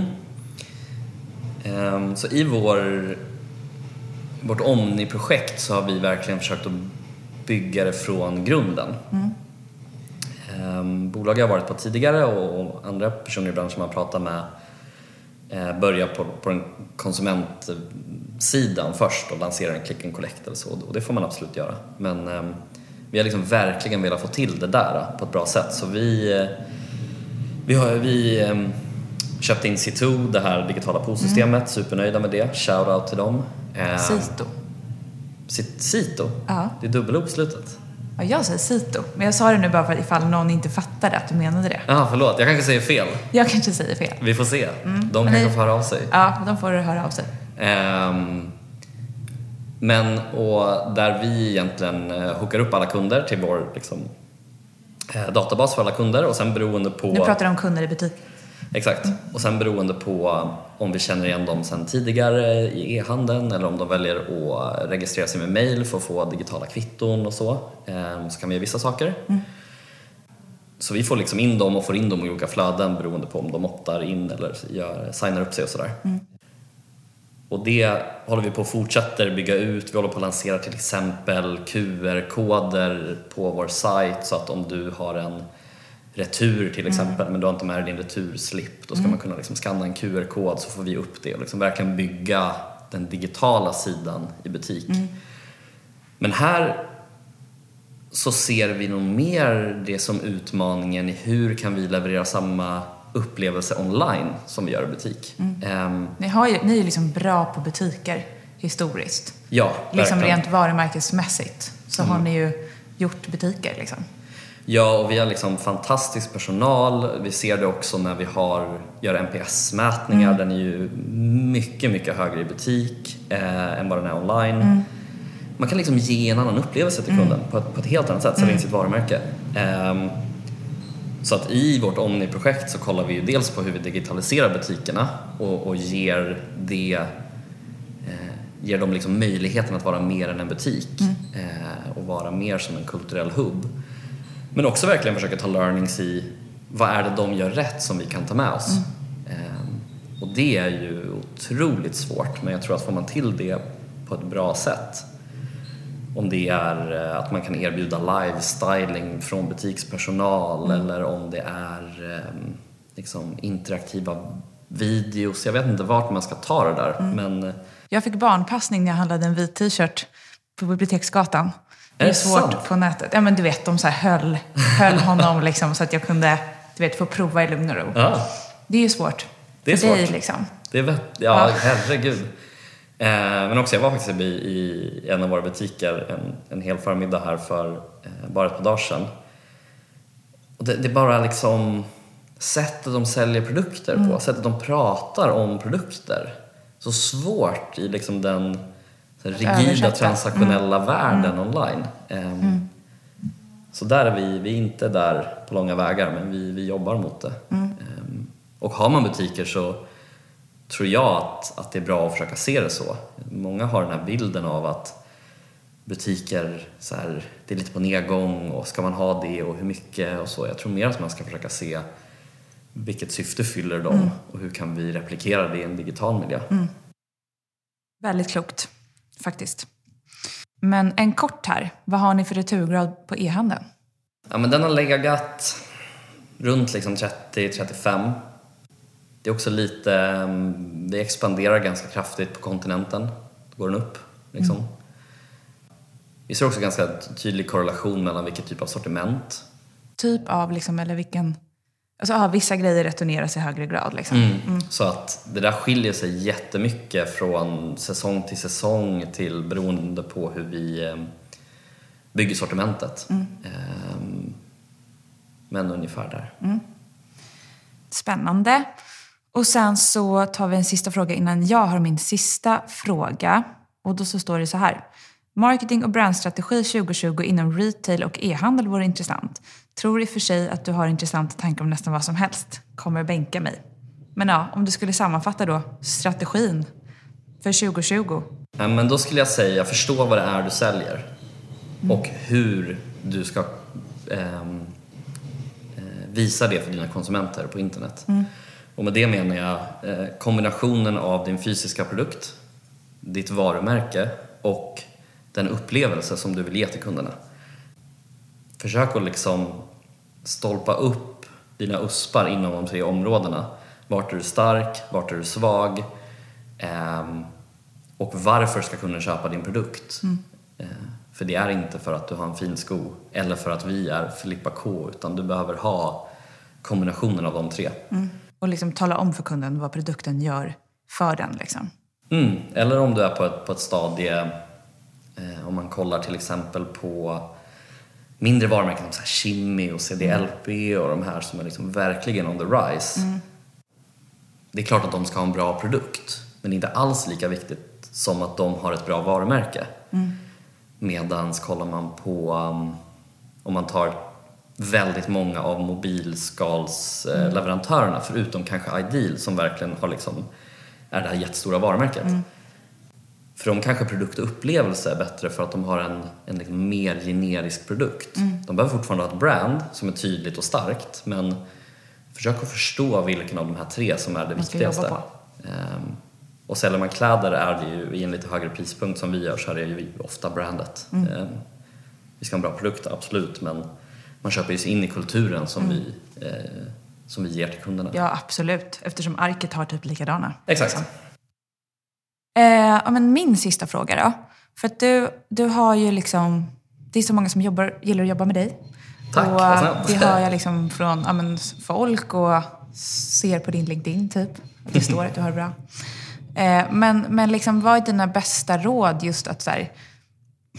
Speaker 2: Ehm, Så i vår, vårt Omni-projekt så har vi verkligen försökt att bygga det från grunden. Ehm, Bolag jag har varit på tidigare och andra personer i branschen man pratar med eh, börjar på, på den konsumentsidan först och lanserar en click and collect eller så och det får man absolut göra. Men ehm, vi har liksom verkligen velat få till det där eh, på ett bra sätt så vi, eh, vi, har, vi ehm, köpte in C2, det här digitala poolsystemet, supernöjda med det. Shoutout till dem. Ehm,
Speaker 1: Sito.
Speaker 2: Ci- Cito?
Speaker 1: Ja.
Speaker 2: Det är dubbel på slutet.
Speaker 1: Ja, jag säger Sito. Men jag sa det nu bara för att ifall någon inte fattade att du menade det.
Speaker 2: Ja, förlåt. Jag kanske säger fel.
Speaker 1: Jag kanske säger fel.
Speaker 2: Vi får se. De
Speaker 1: Men
Speaker 2: kanske får höra av sig.
Speaker 1: Ja, de får höra av sig.
Speaker 2: Ehm, men och där vi egentligen eh, hookar upp alla kunder till vår liksom, eh, databas för alla kunder och sen beroende på...
Speaker 1: Nu pratar du om kunder i butik.
Speaker 2: Exakt. Och sen beroende på om vi känner igen dem sen tidigare i e-handeln eller om de väljer att registrera sig med mail för att få digitala kvitton och så, eh, så kan vi göra vissa saker. Så vi får liksom in dem och får in dem i olika flöden beroende på om de optar in eller gör, signar upp sig och sådär. Och det håller vi på att fortsätter bygga ut. Vi håller på att lansera till exempel QR-koder på vår sajt så att om du har en retur till exempel men du har inte med dig din returslip då ska man kunna liksom skanna en QR-kod så får vi upp det och liksom verkligen bygga den digitala sidan i butik. Men här så ser vi nog mer det som utmaningen i hur kan vi leverera samma upplevelse online som vi gör i butik. Ehm,
Speaker 1: Ni, har ju, ni är ju liksom bra på butiker historiskt.
Speaker 2: ja,
Speaker 1: Liksom
Speaker 2: verkligen.
Speaker 1: rent varumärkesmässigt så har ni ju gjort butiker liksom.
Speaker 2: Ja, och vi har liksom fantastisk personal. Vi ser det också när vi har, gör NPS-mätningar. Den är ju mycket, mycket högre i butik eh, än vad den är online. Man kan liksom ge en annan upplevelse till kunden på, ett, på ett helt annat sätt, sälja in sitt varumärke. Ehm, så att i vårt Omni-projekt så kollar vi ju dels på hur vi digitaliserar butikerna och, och ger det eh, ger dem liksom möjligheten att vara mer än en butik eh, och vara mer som en kulturell hubb. Men också verkligen försöka ta learnings i vad är det de gör rätt som vi kan ta med oss. Ehm, och det är ju otroligt svårt men jag tror att får man till det på ett bra sätt om det är eh, att man kan erbjuda live-styling från butikspersonal eller om det är ehm, liksom interaktiva videos. Jag vet inte vart man ska ta det där men eh,
Speaker 1: Jag fick barnpassning när jag handlade en vit t-shirt på Biblioteksgatan. Det
Speaker 2: Är
Speaker 1: svårt
Speaker 2: sant?
Speaker 1: på nätet. Ja men du vet, de så här höll, höll honom liksom så att jag kunde du vet, få prova i lugn och ro.
Speaker 2: ja,
Speaker 1: Det är ju svårt.
Speaker 2: Det är
Speaker 1: för dig
Speaker 2: svårt.
Speaker 1: liksom.
Speaker 2: det är vett- ja,
Speaker 1: Ja.
Speaker 2: herregud. Eh, men också, jag var faktiskt i, i en av våra butiker en, en hel förmiddag här för eh, bara ett par dagar sedan. Och det, det är bara liksom sättet de säljer produkter
Speaker 1: Mm.
Speaker 2: på, sättet de pratar om produkter. Så svårt i liksom den rigida
Speaker 1: Översätta. Mm.
Speaker 2: transaktionella världen online. Ehm, Så där är vi, vi är inte där på långa vägar men vi, vi jobbar mot det.
Speaker 1: Mm.
Speaker 2: Ehm, Och har man butiker så tror jag att, att det är bra att försöka se det så. Många har den här bilden av att butiker, så här, det är lite på nedgång och ska man ha det och hur mycket och så. Jag tror mer att man ska försöka se vilket syfte fyller de och hur kan vi replikera det i en digital miljö.
Speaker 1: Väldigt klokt, faktiskt. Men en kort här. Vad har ni för returgrad på e-handeln?
Speaker 2: Ja, men den har legat runt liksom 30-35. Det är också lite, mm, vi expanderar ganska kraftigt på kontinenten. Då går den upp. Liksom. Vi ser också ganska tydlig korrelation mellan vilket typ av sortiment.
Speaker 1: Typ av, liksom, eller vilken... Alltså, ja, vissa grejer returneras i högre grad. Liksom.
Speaker 2: Mm. Så att det där skiljer sig jättemycket från säsong till säsong till beroende på hur vi eh, bygger sortimentet. Ehm, Men ungefär där.
Speaker 1: Spännande. Och sen så tar vi en sista fråga innan jag har min sista fråga. Och då så står det så här. Marketing och brandstrategi 2020 inom retail och e-handel vore intressant. Tror i och för sig att du har intressanta tankar om nästan vad som helst. Kommer bänka mig. Men ja, om du skulle sammanfatta då strategin för 2020.
Speaker 2: Ja, men då skulle jag säga förstå vad det är du säljer och hur du ska ehm, eh, visa det för dina konsumenter på internet. Och med det menar jag eh, kombinationen av din fysiska produkt, ditt varumärke och den upplevelse som du vill ge till kunderna. Försök att liksom stolpa upp dina uspar inom de tre områdena. Vart är du stark? Vart är du svag? Ehm, och varför ska kunden köpa din produkt? Eh, för det är inte för att du har en fin sko eller för att vi är Filippa K utan du behöver ha kombinationen av de tre.
Speaker 1: Och liksom tala om för kunden vad produkten gör för den. Liksom.
Speaker 2: Mm. Eller om du är på ett, på ett stadie, eh, om man kollar till exempel på mindre varumärken som så här och CDLP och de här som är liksom verkligen on the rise. Det är klart att de ska ha en bra produkt men det är inte alls lika viktigt som att de har ett bra varumärke. Medans kollar man på, um, om man tar väldigt många av mobilskalsleverantörerna förutom kanske Ideal som verkligen har liksom, är det här jättestora varumärket. För de kanske produkt och upplevelse är bättre för att de har en, en liksom mer generisk produkt. De behöver fortfarande ha ett brand som är tydligt och starkt men försök att förstå vilken av de här tre som är det viktigaste. Ehm, och säljer man kläder är det ju i en lite högre prispunkt som vi gör så är det ju ofta brandet. Ehm, vi ska ha en bra produkt, absolut, men man köper ju sig in i kulturen som, vi, eh, som vi ger till kunderna.
Speaker 1: Ja, absolut. Eftersom arket har typ likadana.
Speaker 2: Exakt.
Speaker 1: liksom. Eh, ja, men min sista fråga då. För att du, du har ju liksom... Det är så många som jobbar, gillar att jobba med dig.
Speaker 2: Tack,
Speaker 1: och
Speaker 2: vad
Speaker 1: eh,
Speaker 2: snällt.
Speaker 1: det hör jag liksom från ja, men, folk och ser på din LinkedIn typ. Att det står att du har det bra. Eh, men men liksom, vad är dina bästa råd just att så här,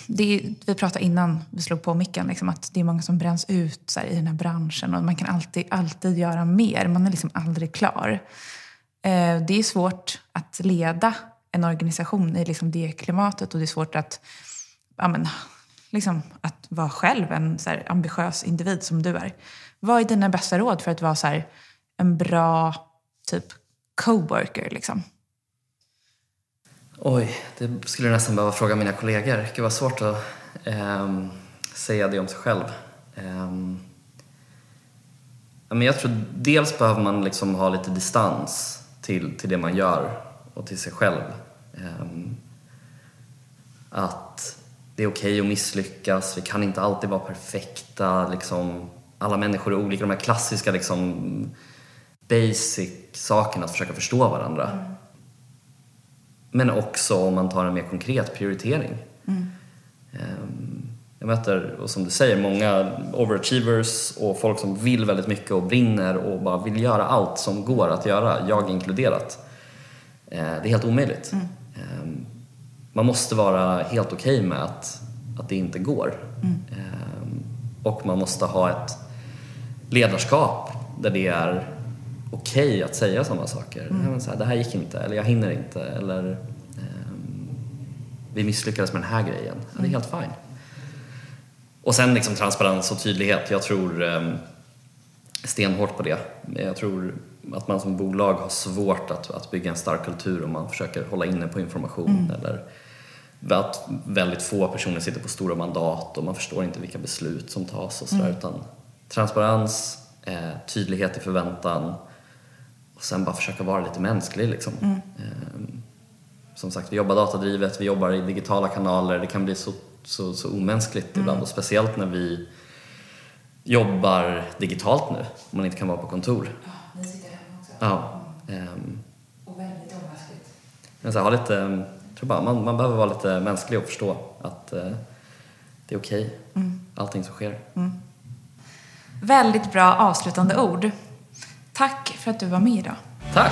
Speaker 1: är, vi pratade innan vi slog på micken, liksom, att det är många som bränns ut här, i den här branschen och man kan alltid, alltid göra mer. Man är liksom aldrig klar. Eh, det är svårt att leda en organisation i liksom det klimatet och det är svårt att, ja, men, liksom, att vara själv en så här, ambitiös individ som du är. Vad är dina bästa råd för att vara så här, en bra typ coworker? Liksom?
Speaker 2: Oj, det skulle jag nästan behöva fråga mina kollegor. Det var svårt att ehm, säga det om sig själv. Ehm, men jag tror dels behöver man liksom ha lite distans till, till det man gör och till sig själv. Ehm, att det är okej att misslyckas, vi kan inte alltid vara perfekta. Liksom, alla människor är olika. De här klassiska liksom, basic sakerna att försöka förstå varandra. Men också om man tar en mer konkret prioritering. Ehm, Jag möter, och som du säger, många overachievers och folk som vill väldigt mycket och brinner och bara vill göra allt som går att göra, jag inkluderat. Eh, Det är helt omöjligt. Ehm, Man måste vara helt okej med att, att det inte går. Ehm, Och man måste ha ett ledarskap där det är okej att säga sådana saker. Men så här, det här gick inte, eller jag hinner inte, eller ehm, vi misslyckades med den här grejen. Ja, det är helt fine. Och sen liksom transparens och tydlighet. Jag tror stenhårt på det. Jag tror att man som bolag har svårt att, att bygga en stark kultur om man försöker hålla inne på information eller att väldigt få personer sitter på stora mandat och man förstår inte vilka beslut som tas och sådär. Utan transparens, eh, tydlighet i förväntan och sen bara försöka vara lite mänsklig liksom. Ehm, som sagt, vi jobbar datadrivet, vi jobbar i digitala kanaler. Det kan bli så, så, så omänskligt ibland och speciellt när vi jobbar digitalt nu, om man inte kan vara på kontor.
Speaker 1: Ni sitter hemma också.
Speaker 2: Ja. ehm,
Speaker 1: Och väldigt omänskligt.
Speaker 2: men så här, ha lite, jag tror bara, man, man behöver vara lite mänsklig och förstå att eh, det är okej, allting som sker.
Speaker 1: Väldigt bra avslutande ord. Tack för att du var med idag.
Speaker 2: Tack!